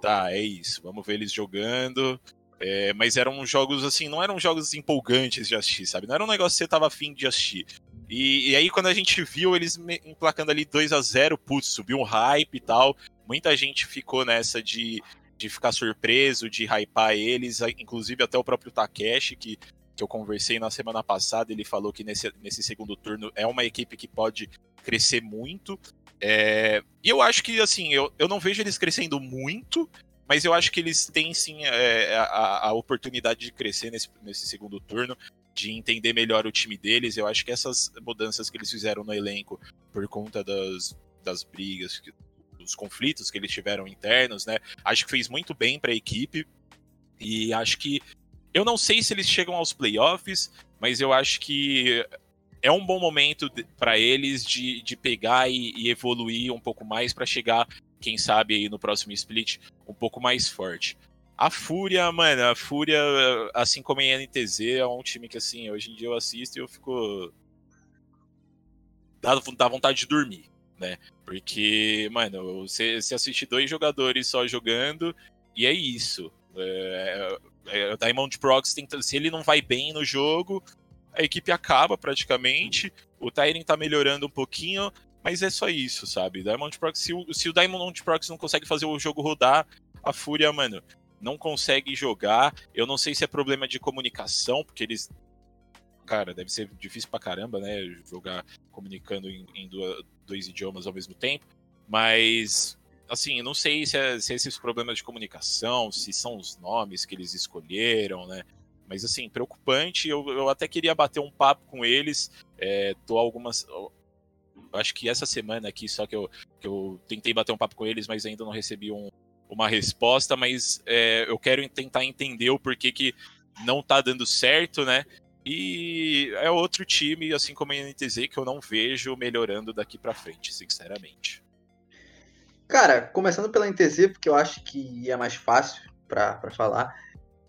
tá, é isso, vamos ver eles jogando. É... mas eram jogos assim, não eram jogos empolgantes de assistir, sabe? Não era um negócio que você tava afim de assistir. E, e aí, quando a gente viu eles emplacando ali 2 a 0 putz, subiu um hype e tal muita gente ficou nessa de de ficar surpreso, de hypar eles, inclusive até o próprio Takeshi, que, que eu conversei na semana passada, ele falou que nesse, nesse segundo turno é uma equipe que pode crescer muito. É, e eu acho que, assim, eu, eu não vejo eles crescendo muito, mas eu acho que eles têm sim é, a, a, oportunidade de crescer nesse, nesse segundo turno, de entender melhor o time deles. Eu acho que essas mudanças que eles fizeram no elenco, por conta das, das brigas, dos conflitos que eles tiveram internos, né? Acho que fez muito bem para a equipe. E acho que. Eu não sei se eles chegam aos playoffs, mas eu acho que é um bom momento para eles de, de pegar e, e, evoluir um pouco mais para chegar, quem sabe, aí no próximo split um pouco mais forte. A Fúria, mano, a Fúria, assim como a NTZ, é um time que, assim, hoje em dia eu assisto e eu fico. dá, dá vontade de dormir né? Porque, mano, você, você assiste dois jogadores só jogando e é isso. É, é, é, o Diamond Prox se ele não vai bem no jogo, a equipe acaba praticamente. O Tyrion tá melhorando um pouquinho, mas é só isso, sabe? Diamond Prox, se o, se o Diamond Prox não consegue fazer o jogo rodar, a Fúria, mano, não consegue jogar. Eu não sei se é problema de comunicação, porque eles cara, deve ser difícil pra caramba, né? Jogar comunicando em, em duas, dois idiomas ao mesmo tempo. Mas, assim, não sei se, é, se é esses problemas de comunicação, se são os nomes que eles escolheram, né? Mas, assim, preocupante. Eu, eu até queria bater um papo com eles. É, tô algumas. Acho que essa semana aqui, só que eu, que eu tentei bater um papo com eles, mas ainda não recebi um, uma resposta. Mas é, eu quero tentar entender o porquê que não tá dando certo, né? E é outro time, assim como a NTZ, que eu não vejo melhorando daqui para frente, sinceramente. Cara, começando pela NTZ, porque eu acho que é mais fácil para falar.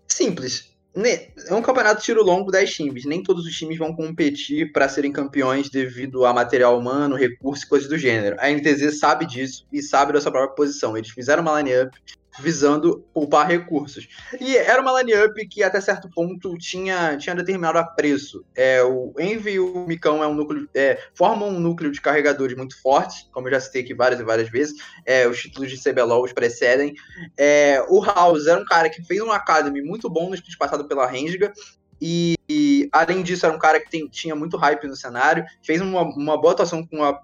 Simples. É um campeonato tiro longo 10 times. Nem todos os times vão competir para serem campeões devido a material humano, recurso e coisas do gênero. A NTZ sabe disso e sabe da sua própria posição. Eles fizeram uma line-up visando poupar recursos. E era uma line-up que até certo ponto tinha, tinha determinado apreço. É, o Envy e o Micão é um núcleo, é, formam um núcleo de carregadores muito forte, como eu já citei aqui várias e várias vezes. É, os títulos de CBLOL os precedem. É, o House era um cara que fez um Academy muito bom no split passado pela Renga. E, e, além disso, era um cara que tem, tinha muito hype no cenário, fez uma, uma boa atuação com a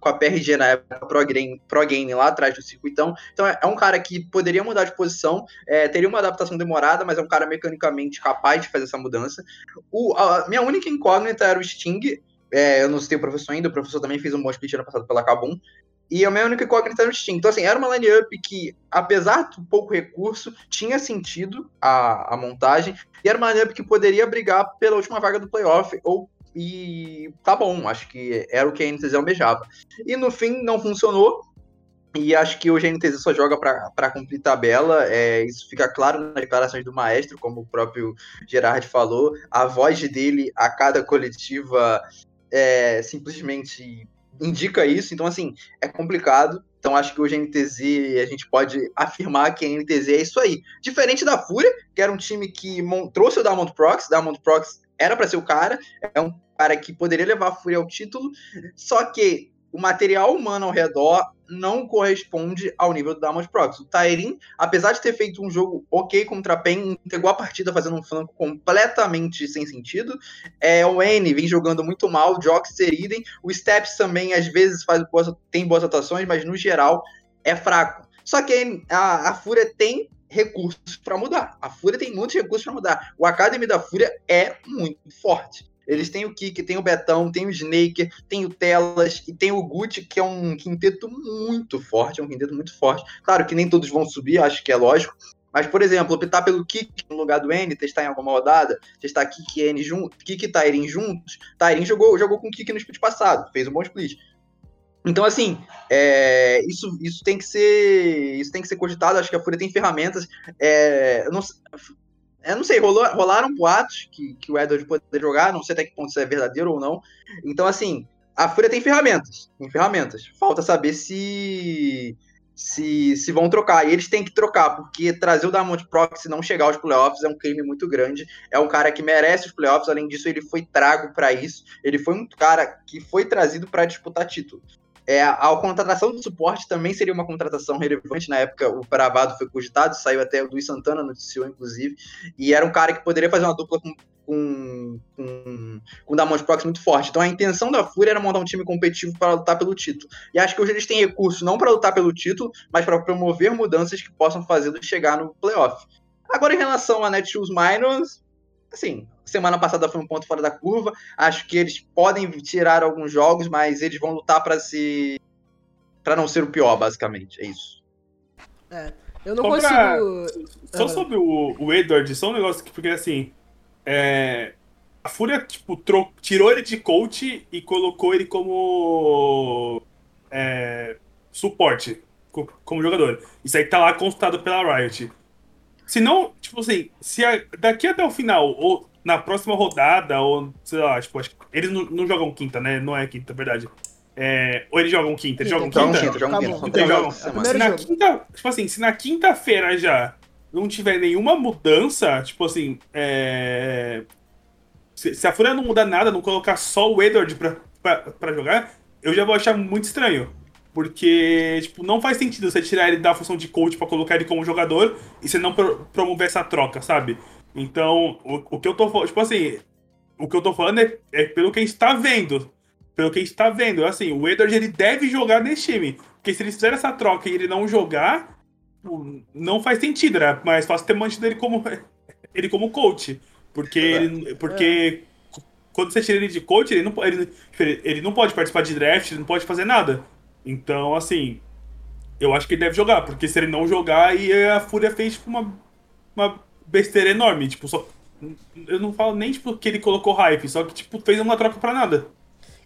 com a PRG na época Pro Game, Pro Game lá atrás do circuitão. Então é, é um cara que poderia mudar de posição, é, teria uma adaptação demorada, mas é um cara mecanicamente capaz de fazer essa mudança. O, a minha única incógnita era o Sting. É, eu não sei o professor ainda, o professor também fez um bom split ano passado pela Kabum. E a minha única incógnita era o Sting. Então, assim, era uma line-up que, apesar do pouco recurso, tinha sentido a, a montagem. E era uma line-up que poderia brigar pela última vaga do playoff ou e tá bom, acho que era o que a NTZ almejava. E no fim não funcionou. E acho que hoje a NTZ só joga para cumprir tabela. É, isso fica claro nas declarações do maestro, como o próprio Gerard falou. A voz dele a cada coletiva é, simplesmente indica isso. Então, assim, é complicado. Então, acho que hoje a NTZ, a gente pode afirmar que a NTZ é isso aí. Diferente da Fúria, que era um time que trouxe o Diamond Prox. Diamond Prox era para ser o cara. É um cara que poderia levar a Fúria ao título, só que o material humano ao redor não corresponde ao nível do Diamond Prox. O Tyrin, apesar de ter feito um jogo ok contra a PEN, entregou a partida fazendo um flanco completamente sem sentido. É, o N vem jogando muito mal, o Joxer idem. O Steps também, às vezes, faz tem boas atuações, mas no geral é fraco. Só que a, a Fúria tem recursos para mudar. A Fúria tem muitos recursos para mudar. O Academy da Fúria é muito forte. Eles têm o Kik, tem o Betão, tem o Snaker, tem o Telas e tem o Gucci, que é um quinteto muito forte, é um quinteto muito forte. Claro que nem todos vão subir, acho que é lógico. Mas, por exemplo, optar pelo Kik no lugar do N, testar em alguma rodada, testar Kik e N juntos, Kik e Tyrin juntos. Tyrin jogou, jogou com o Kik no split passado, fez um bom split. Então, assim, é, isso, isso tem que ser isso tem que ser cogitado. Acho que a Fúria tem ferramentas. É, não, eu não sei, rolou, rolaram boatos que, que o Edward poderia jogar, não sei até que ponto isso é verdadeiro ou não. Então, assim, a Fúria tem ferramentas. Tem ferramentas. Falta saber se, se, se vão trocar. E eles têm que trocar, porque trazer o Diamond Prox e não chegar aos playoffs é um crime muito grande. É um cara que merece os playoffs, além disso, ele foi trago para isso. Ele foi um cara que foi trazido para disputar título. É, a contratação do suporte também seria uma contratação relevante. Na época, o Bravado foi cogitado, saiu até o Luiz Santana, noticiou, inclusive. E era um cara que poderia fazer uma dupla com, com, com, com o Damon Prox muito forte. Então a intenção da Fúria era montar um time competitivo para lutar pelo título. E acho que hoje eles têm recursos não para lutar pelo título, mas para promover mudanças que possam fazê-los chegar no playoff. Agora, em relação a Netshoes Minors, assim, semana passada foi um ponto fora da curva. Acho que eles podem tirar alguns jogos, mas eles vão lutar para se para não ser o pior, basicamente. É isso. É. Eu não só consigo. Pra... Só ah. sobre o, o Edward, só um negócio que, porque assim. É... A Fúria, tipo, tro... tirou ele de coach e colocou ele como. É... Suporte, como jogador. Isso aí tá lá constado pela Riot. Se não, tipo assim, se a... daqui até o final, ou na próxima rodada, ou sei lá, tipo, acho que eles não, não jogam quinta, né? Não é quinta, é verdade. É, ou eles jogam quinta, eles jogam quinta? quinta, jogam quinta. Então, jogam. Se na quinta, tipo assim, se na quinta-feira já não tiver nenhuma mudança, tipo assim, é... se, se, a Fúria não mudar nada, não colocar só o Edward pra, pra, pra jogar, eu já vou achar muito estranho. Porque, tipo, não faz sentido você tirar ele da função de coach para colocar ele como jogador e você não pro promover essa troca, sabe? Então, o, o que eu tô falando, tipo assim, o que eu tô falando é, é pelo que a gente tá vendo. Pelo que a gente tá vendo. Assim, o Edward ele deve jogar nesse time. Porque se eles fizerem essa troca e ele não jogar, não faz sentido, né? Mas fácil ter mantido ele como, ele como coach. Porque, ele, porque é. quando você tira ele de coach, ele não, ele, ele não pode participar de draft, ele não pode fazer nada. Então, assim, eu acho que ele deve jogar. Porque se ele não jogar, aí a Fúria fez tipo, uma, uma besteira enorme. Tipo, só. Eu não falo nem tipo, que ele colocou hype, só que tipo, fez uma troca pra nada.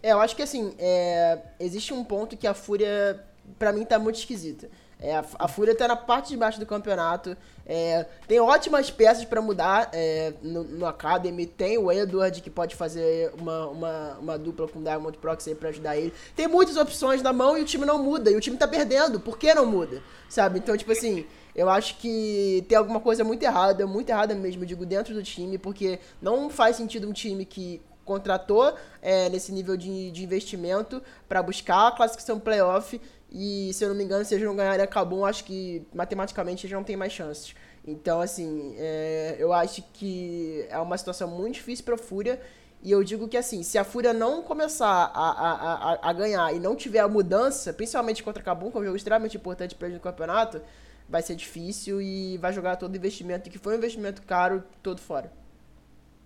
É, eu acho que assim, é... existe um ponto que a Fúria, pra mim, tá muito esquisita. É, a, Fúria tá na parte de baixo do campeonato. É, tem ótimas peças para mudar é, no, no, Academy. Tem o Edward que pode fazer uma, uma, uma dupla com o Diamond Proxy para ajudar ele. Tem muitas opções na mão e o time não muda. E o time tá perdendo. Por que não muda? Sabe? Então, tipo assim, eu acho que tem alguma coisa muito errada, muito errada mesmo, digo, dentro do time, porque não faz sentido um time que contratou é, nesse nível de, de investimento para buscar a classificação playoff e, se eu não me engano, se eles não ganharem a Cabum, acho que matematicamente eles não têm mais chances. Então, assim, é, eu acho que é uma situação muito difícil para a Fúria. E eu digo que, assim, se a Fúria não começar a, a, a, a ganhar e não tiver a mudança, principalmente contra a Cabum, que é um jogo extremamente importante para eles no campeonato, vai ser difícil e vai jogar todo o investimento, que foi um investimento caro, todo fora.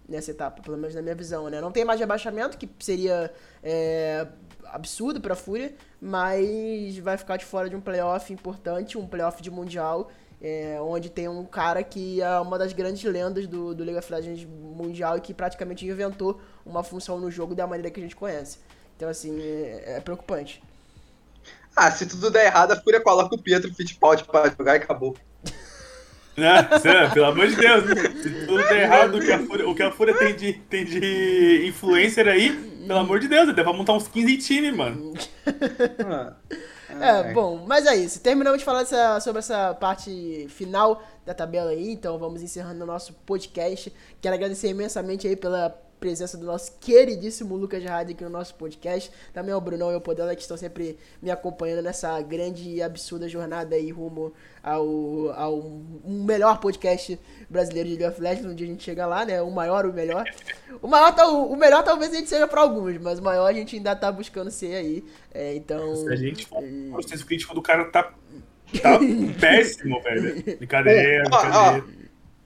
Nessa etapa, pelo menos na minha visão, né? Não tem mais rebaixamento, que seria é, absurdo pra Fúria, mas vai ficar de fora de um playoff importante, um playoff de Mundial, é, onde tem um cara que é uma das grandes lendas do, do League of Legends Mundial e que praticamente inventou uma função no jogo da maneira que a gente conhece. Então, assim, é, é preocupante. Ah, se tudo der errado, a Fúria coloca o Pietro Fittipaldi pra jogar e acabou. Né? Pelo amor de Deus, se tudo der errado, o que a Fúria, o que a Fúria tem, de, tem de influencer aí, pelo amor de Deus, deve montar uns 15 times, mano. É, bom, mas é isso. Terminamos de falar sobre essa parte final da tabela aí, então vamos encerrando o nosso podcast. Quero agradecer imensamente aí pela presença do nosso queridíssimo Lucas Gerard aqui no nosso podcast. Também ao Brunão e ao Podela que estão sempre me acompanhando nessa grande e absurda jornada aí rumo ao, ao um melhor podcast brasileiro de League of Legends, onde a gente chega lá, né? O maior, o melhor. O maior, o melhor talvez a gente seja para alguns, mas o maior a gente ainda tá buscando ser aí. É, então. Se a gente for, o processo crítico do cara tá, tá péssimo, velho. Brincadeira, brincadeira.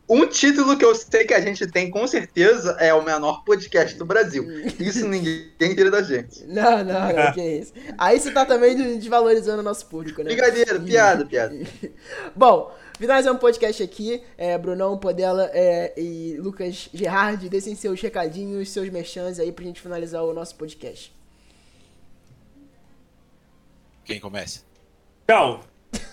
Um título que eu sei que a gente tem com certeza é o menor podcast do Brasil. Isso ninguém tira da gente. Não, não, não, que isso. Aí você tá também desvalorizando o nosso público, né? Brincadeira, piada, piada. Bom, finalizando o podcast aqui, é, Brunão, Podela é, e Lucas Gerard, deixem seus recadinhos, seus merchans aí pra gente finalizar o nosso podcast. Quem começa? Tchau!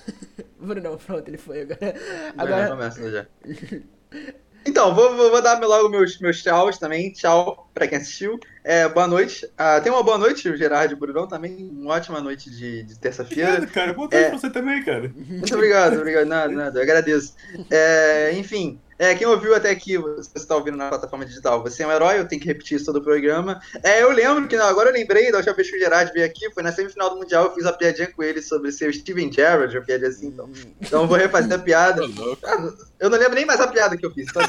Brunão, pronto, ele foi agora. Agora começa já. Então, vou, vou, dar logo meus, meus tchauz também. Tchau pra quem assistiu. É, boa noite. Ah, tenha uma boa noite, Gerard Brunão também. Uma ótima noite de, de terça-feira. cara. Boa noite é... pra você também, cara. Muito obrigado, obrigado. Nada, nada. Eu agradeço. É, enfim, É, quem ouviu até aqui, você está ouvindo na plataforma digital, você é um herói, eu tenho que repetir isso todo o programa. É, eu lembro que, agora eu lembrei da última vez que o Gerard veio aqui, foi na semifinal do Mundial, eu fiz a piadinha com ele sobre ser o Steven Gerrard, uma piadinha assim, então. Então eu vou refazer a piada. Ah, eu não lembro nem mais a piada que eu fiz, então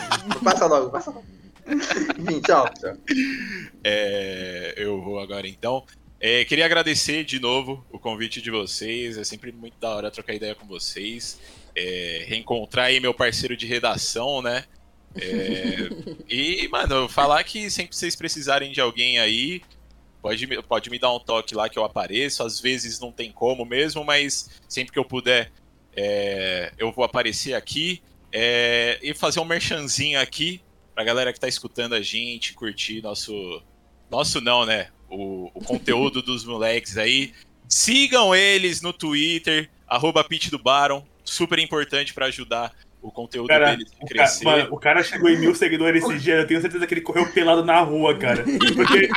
passa logo, passa logo. Enfim, tchau, tchau. É, eu vou agora então. É, queria agradecer de novo o convite de vocês. É sempre muito da hora trocar ideia com vocês é, reencontrar aí meu parceiro de redação, né? É, e, mano, falar que sempre vocês precisarem de alguém aí, pode, pode me dar um toque lá que eu apareço. Às vezes não tem como mesmo, mas sempre que eu puder, é, eu vou aparecer aqui. É, e fazer um merchanzinho aqui pra galera que tá escutando a gente, curtir nosso. Nosso não, né? O, o conteúdo dos moleques aí. Sigam eles no Twitter, arroba do Baron, super importante para ajudar o conteúdo cara, dele a crescer. Cara, mano, o cara chegou em mil seguidores esse dia, eu tenho certeza que ele correu pelado na rua, cara. Porque.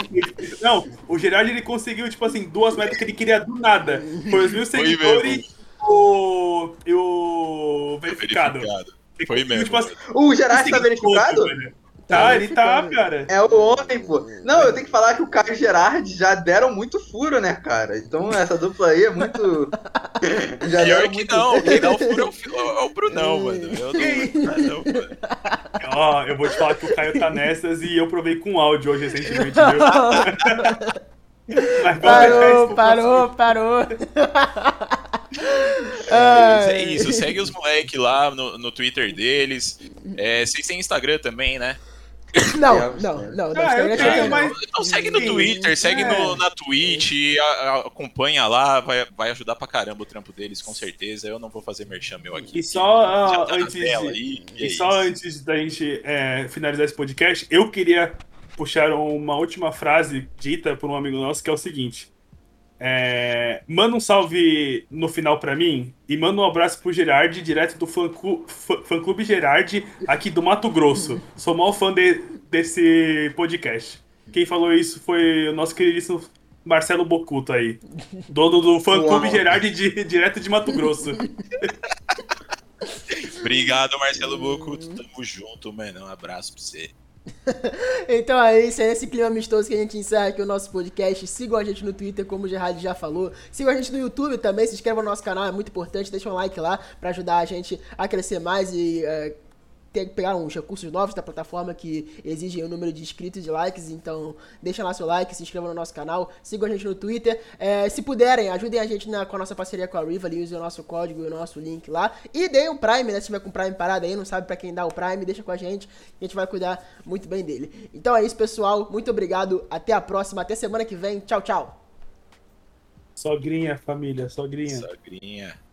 não, o Gerard ele conseguiu, tipo assim, duas metas que ele queria do nada. Foi os mil seguidores o, e o verificado. verificado. Foi mesmo. Tipo, assim, o Gerard tá verificado? Tá, ele tá, cara. É o homem, pô. Não, eu tenho que falar que o Caio e o Gerard já deram muito furo, né, cara? Então essa dupla aí é muito. já Pior que muito... não, quem dá o furo é o, é o Brunão, mano. Eu não, não, mano. Ó, eu vou te falar que o Caio tá nessas e eu provei com áudio hoje recentemente, viu? Mas parou, parou, parou. É, é isso, segue os moleques lá no, no Twitter deles. É, vocês têm Instagram também, né? Não, não, não. não ah, é, mas... Então segue no Twitter, segue é. no, na Twitch, a, a, acompanha lá, vai, vai ajudar pra caramba o trampo deles, com certeza. Eu não vou fazer merchan meu aqui. E só, uh, antes, de, aí, e, e só antes da gente é, finalizar esse podcast, eu queria puxar uma última frase dita por um amigo nosso, que é o seguinte. É, manda um salve no final para mim e manda um abraço pro Gerard, direto do fã, fã clube Gerard, aqui do Mato Grosso. Sou mal fã de, desse podcast. Quem falou isso foi o nosso queridíssimo Marcelo Bocuto aí, dono do fã clube Gerard de, direto de Mato Grosso. Obrigado, Marcelo Bocuto. Tamo junto, mano. Um abraço pra você. então é isso, é esse clima amistoso que a gente encerra aqui o nosso podcast. Sigam a gente no Twitter, como o Gerard já falou. Sigam a gente no YouTube também, se inscrevam no nosso canal, é muito importante. Deixa um like lá para ajudar a gente a crescer mais e uh, ter, pegar uns recursos novos da plataforma que exigem o um número de inscritos e likes. Então, deixa lá seu like, se inscreva no nosso canal, sigam a gente no Twitter. É, se puderem, ajudem a gente na, com a nossa parceria com a Rivali, usem o nosso código e o nosso link lá. E deem o Prime, né? Se tiver com o Prime parado aí, não sabe para quem dá o Prime, deixa com a gente. A gente vai cuidar muito bem dele. Então é isso, pessoal. Muito obrigado. Até a próxima. Até semana que vem. Tchau, tchau. Sogrinha, família. Sogrinha. Sogrinha.